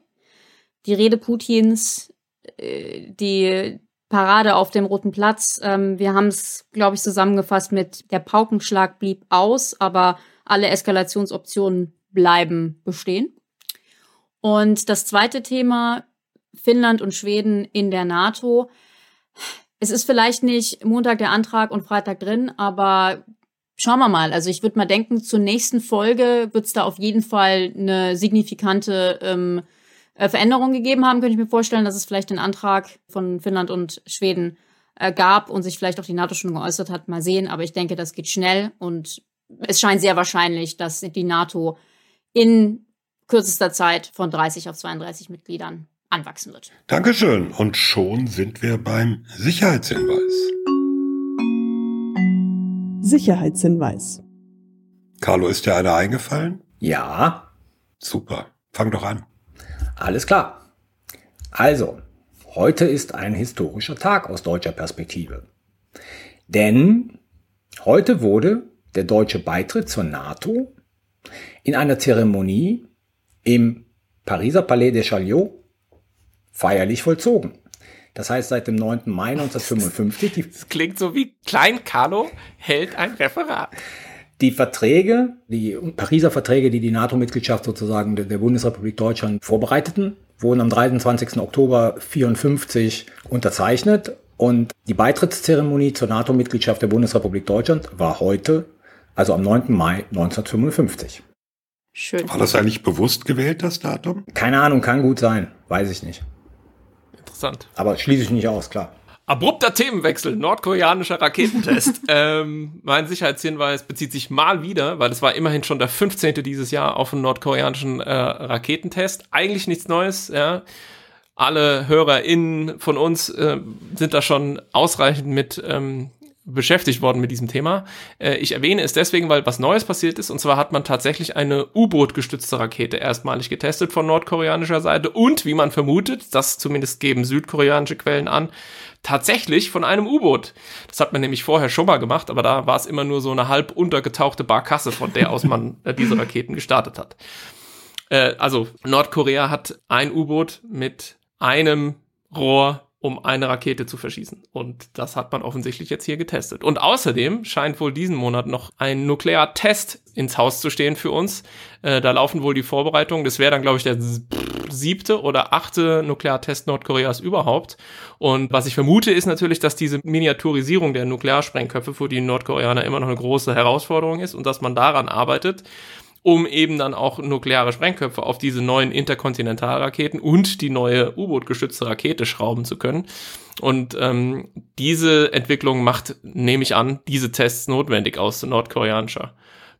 die Rede Putins, äh, die Parade auf dem Roten Platz. Ähm, wir haben es, glaube ich, zusammengefasst mit, der Paukenschlag blieb aus, aber alle Eskalationsoptionen bleiben bestehen. Und das zweite Thema, Finnland und Schweden in der NATO. Es ist vielleicht nicht Montag der Antrag und Freitag drin, aber schauen wir mal. Also ich würde mal denken, zur nächsten Folge wird es da auf jeden Fall eine signifikante ähm, äh, Veränderung gegeben haben. Könnte ich mir vorstellen, dass es vielleicht den Antrag von Finnland und Schweden äh, gab und sich vielleicht auch die NATO schon geäußert hat. Mal sehen. Aber ich denke, das geht schnell und es scheint sehr wahrscheinlich, dass die NATO in kürzester Zeit von 30 auf 32 Mitgliedern anwachsen wird. Dankeschön. Und schon sind wir beim Sicherheitshinweis. Sicherheitshinweis. Carlo, ist dir einer eingefallen? Ja, Super. Fang doch an. alles klar. Also, heute ist ein historischer Tag aus deutscher Perspektive. Denn heute wurde der deutsche Beitritt zur NATO in einer Zeremonie im Pariser Palais des Chaliot feierlich vollzogen. Das heißt, seit dem 9. Mai 1955, die Das klingt so wie Klein Carlo hält ein Referat. Die Verträge, die Pariser Verträge, die die NATO-Mitgliedschaft sozusagen der, Bundesrepublik Deutschland vorbereiteten, wurden am 23. Oktober 54 unterzeichnet und die Beitrittszeremonie zur NATO-Mitgliedschaft der Bundesrepublik Deutschland war heute, also am 9. Mai 1955. Schön. War das eigentlich bewusst gewählt, das Datum? Keine Ahnung, kann gut sein, weiß ich nicht. Interessant. Aber schließe ich nicht aus, klar. Abrupter Themenwechsel, nordkoreanischer Raketentest. [laughs] ähm, mein Sicherheitshinweis bezieht sich mal wieder, weil es war immerhin schon der 15. dieses Jahr auf einen nordkoreanischen äh, Raketentest. Eigentlich nichts Neues, ja. Alle HörerInnen von uns äh, sind da schon ausreichend mit ähm, beschäftigt worden mit diesem Thema. Äh, ich erwähne es deswegen, weil was Neues passiert ist. Und zwar hat man tatsächlich eine U-Boot-gestützte Rakete erstmalig getestet von nordkoreanischer Seite. Und wie man vermutet, das zumindest geben südkoreanische Quellen an, tatsächlich von einem U-Boot. Das hat man nämlich vorher schon mal gemacht, aber da war es immer nur so eine halb untergetauchte Barkasse, von der aus man äh, diese Raketen gestartet hat. Äh, also Nordkorea hat ein U-Boot mit einem Rohr, um eine Rakete zu verschießen. Und das hat man offensichtlich jetzt hier getestet. Und außerdem scheint wohl diesen Monat noch ein Nukleartest ins Haus zu stehen für uns. Äh, da laufen wohl die Vorbereitungen. Das wäre dann, glaube ich, der siebte oder achte Nukleartest Nordkoreas überhaupt. Und was ich vermute, ist natürlich, dass diese Miniaturisierung der Nuklearsprengköpfe für die Nordkoreaner immer noch eine große Herausforderung ist und dass man daran arbeitet. Um eben dann auch nukleare Sprengköpfe auf diese neuen Interkontinentalraketen und die neue U-Boot-gestützte Rakete schrauben zu können. Und ähm, diese Entwicklung macht, nehme ich an, diese Tests notwendig aus nordkoreanischer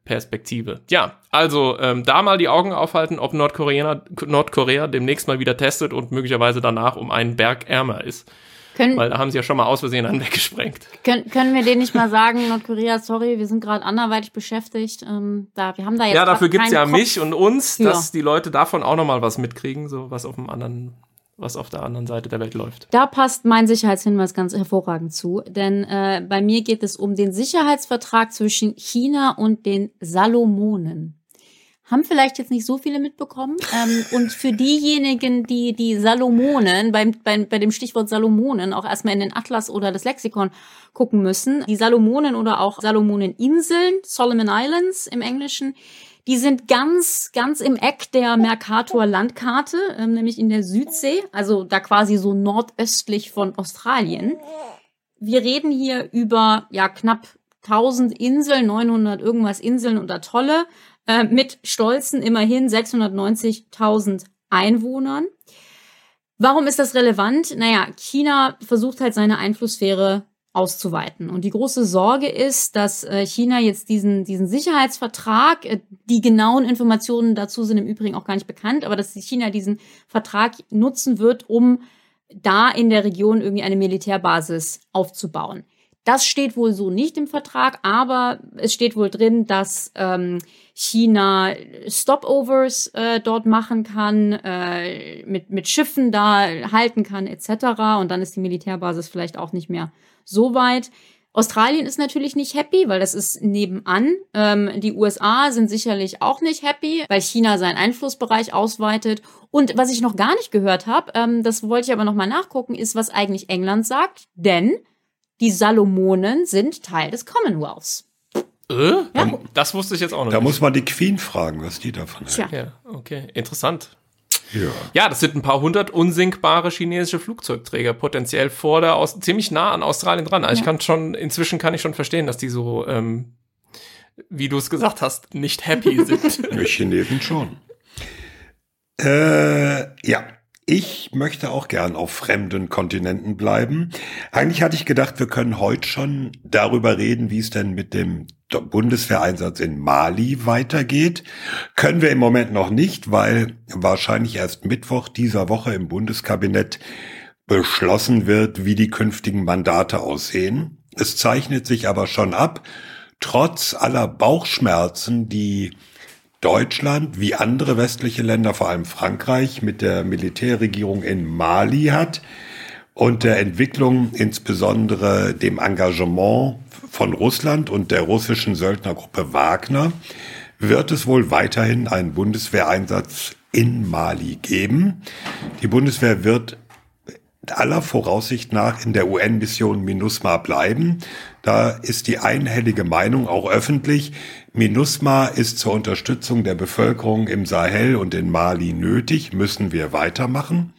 Perspektive. Ja, also ähm, da mal die Augen aufhalten, ob Nordkorea, Nordkorea demnächst mal wieder testet und möglicherweise danach um einen Berg ärmer ist. Können, Weil da haben sie ja schon mal aus Versehen einen weggesprengt. können, können wir denen nicht mal sagen, [laughs] Nordkorea, sorry, wir sind gerade anderweitig beschäftigt. Ähm, da, wir haben da jetzt Ja, dafür gibt's ja Kopf. mich und uns, Ja. dass die Leute davon auch noch mal was mitkriegen, so was auf dem anderen, was auf der anderen Seite der Welt läuft. Da passt mein Sicherheitshinweis ganz hervorragend zu, denn äh, bei mir geht es um den Sicherheitsvertrag zwischen China und den Salomonen. Haben vielleicht jetzt nicht so viele mitbekommen. Ähm, und für diejenigen, die die Salomonen, beim, beim, bei dem Stichwort Salomonen auch erstmal in den Atlas oder das Lexikon gucken müssen, die Salomonen oder auch Salomoneninseln, Solomon Islands im Englischen, die sind ganz, ganz im Eck der Mercator Landkarte, ähm, nämlich in der Südsee, also da quasi so nordöstlich von Australien. Wir reden hier über ja knapp 1000 Inseln, 900 irgendwas Inseln und Atolle, äh, mit stolzen immerhin 690.000 Einwohnern. Warum ist das relevant? Naja, China versucht halt seine Einflusssphäre auszuweiten. Und die große Sorge ist, dass äh, China jetzt diesen, diesen Sicherheitsvertrag, äh, die genauen Informationen dazu sind im Übrigen auch gar nicht bekannt, aber dass China diesen Vertrag nutzen wird, um da in der Region irgendwie eine Militärbasis aufzubauen. Das steht wohl so nicht im Vertrag, aber es steht wohl drin, dass ähm, China Stopovers äh, dort machen kann, äh, mit, mit Schiffen da halten kann, etc. Und dann ist die Militärbasis vielleicht auch nicht mehr so weit. Australien ist natürlich nicht happy, weil das ist nebenan. Ähm, die USA sind sicherlich auch nicht happy, weil China seinen Einflussbereich ausweitet. Und was ich noch gar nicht gehört habe, ähm, das wollte ich aber noch mal nachgucken, ist, was eigentlich England sagt. Denn die Salomonen sind Teil des Commonwealths. Äh? Das wusste ich jetzt auch noch Da nicht. muss man die Queen fragen, was die davon hält. Tja. ja, okay, interessant. Ja. Ja, das sind ein paar hundert unsinkbare chinesische Flugzeugträger potenziell vor der Aus ziemlich nah an Australien dran. Also ich kann schon inzwischen kann ich schon verstehen, dass die so, ähm, wie du es gesagt hast, nicht happy sind. [laughs] Wir Chinesen schon. Äh, ja. Ich möchte auch gern auf fremden Kontinenten bleiben. Eigentlich hatte ich gedacht, wir können heute schon darüber reden, wie es denn mit dem Bundeswehreinsatz in Mali weitergeht. Können wir im Moment noch nicht, weil wahrscheinlich erst Mittwoch dieser Woche im Bundeskabinett beschlossen wird, wie die künftigen Mandate aussehen. Es zeichnet sich aber schon ab, trotz aller Bauchschmerzen, die Deutschland wie andere westliche Länder, vor allem Frankreich, mit der Militärregierung in Mali hat und der Entwicklung, insbesondere dem Engagement von Russland und der russischen Söldnergruppe Wagner, wird es wohl weiterhin einen Bundeswehreinsatz in Mali geben. Die Bundeswehr wird aller Voraussicht nach in der UN-Mission MINUSMA bleiben. Da ist die einhellige Meinung auch öffentlich. MINUSMA ist zur Unterstützung der Bevölkerung im Sahel und in Mali nötig, müssen wir weitermachen.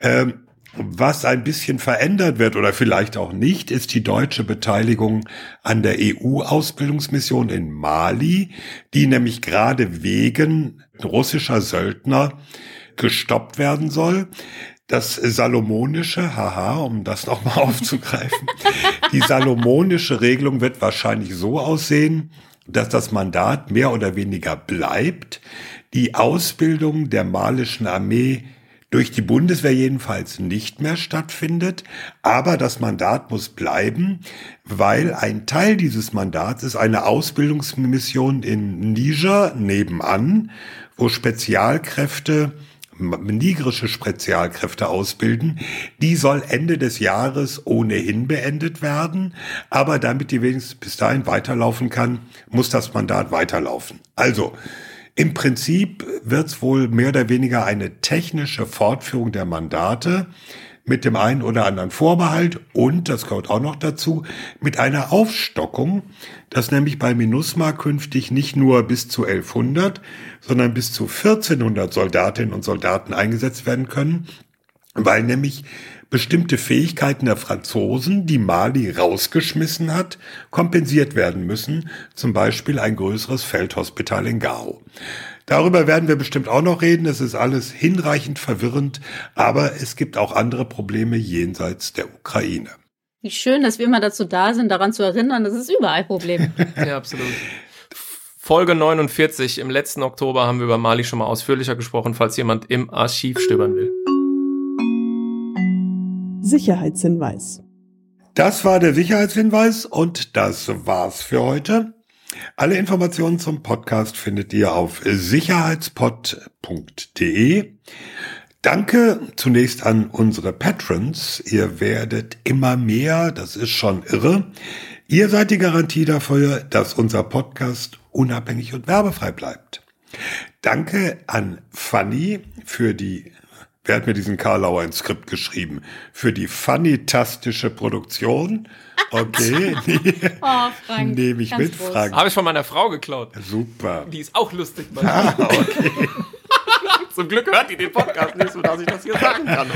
Ähm, was ein bisschen verändert wird oder vielleicht auch nicht, ist die deutsche Beteiligung an der EU-Ausbildungsmission in Mali, die nämlich gerade wegen russischer Söldner gestoppt werden soll. Das Salomonische, haha, um das nochmal [laughs] aufzugreifen, die Salomonische Regelung wird wahrscheinlich so aussehen, dass das Mandat mehr oder weniger bleibt, die Ausbildung der malischen Armee durch die Bundeswehr jedenfalls nicht mehr stattfindet, aber das Mandat muss bleiben, weil ein Teil dieses Mandats ist eine Ausbildungsmission in Niger nebenan, wo Spezialkräfte nigerische Spezialkräfte ausbilden. Die soll Ende des Jahres ohnehin beendet werden. Aber damit die wenigstens bis dahin weiterlaufen kann, muss das Mandat weiterlaufen. Also, im Prinzip wird es wohl mehr oder weniger eine technische Fortführung der Mandate mit dem einen oder anderen Vorbehalt und, das gehört auch noch dazu, mit einer Aufstockung, dass nämlich bei MINUSMA künftig nicht nur bis zu 1100, sondern bis zu 1400 Soldatinnen und Soldaten eingesetzt werden können, weil nämlich bestimmte Fähigkeiten der Franzosen, die Mali rausgeschmissen hat, kompensiert werden müssen, zum Beispiel ein größeres Feldhospital in Gao. Darüber werden wir bestimmt auch noch reden. Es ist alles hinreichend verwirrend, aber es gibt auch andere Probleme jenseits der Ukraine. Wie schön, dass wir immer dazu da sind, daran zu erinnern, dass es überall Probleme. [laughs] ja, absolut. Folge 49 im letzten Oktober haben wir über Mali schon mal ausführlicher gesprochen, falls jemand im Archiv stöbern will. Sicherheitshinweis. Das war der Sicherheitshinweis und das war's für heute. Alle Informationen zum Podcast findet ihr auf sicherheitspod.de. Danke zunächst an unsere Patrons. Ihr werdet immer mehr, das ist schon irre. Ihr seid die Garantie dafür, dass unser Podcast unabhängig und werbefrei bleibt. Danke an Fanny für die Wer hat mir diesen Karlauer ins Skript geschrieben? Für die fantastische Produktion. Okay. [laughs] oh, Frank. Nehme ich mit, groß. Frank. Habe ich von meiner Frau geklaut. Super. Die ist auch lustig. Ah, okay. [laughs] Zum Glück hört die den Podcast nicht, sodass ich das hier sagen kann.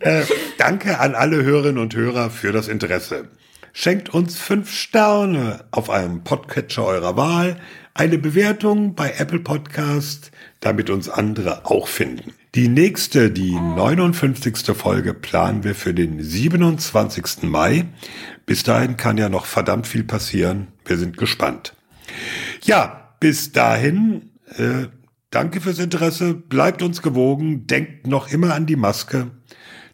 Äh, danke an alle Hörerinnen und Hörer für das Interesse. Schenkt uns fünf Sterne auf einem Podcatcher eurer Wahl, eine Bewertung bei Apple Podcast, damit uns andere auch finden. Die nächste, die 59. Folge planen wir für den 27. Mai. Bis dahin kann ja noch verdammt viel passieren. Wir sind gespannt. Ja, bis dahin, äh, danke fürs Interesse, bleibt uns gewogen, denkt noch immer an die Maske.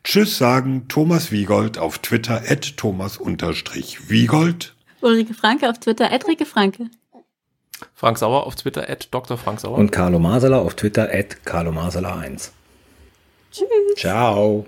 Tschüss sagen Thomas Wiegold auf Twitter at Thomas-Wiegold. Ulrike Franke auf Twitter at Rike Franke. Frank Sauer auf Twitter, at Dr. Frank Sauer. Und Carlo Masala auf Twitter, at Carlo Masala 1. Tschüss. Ciao.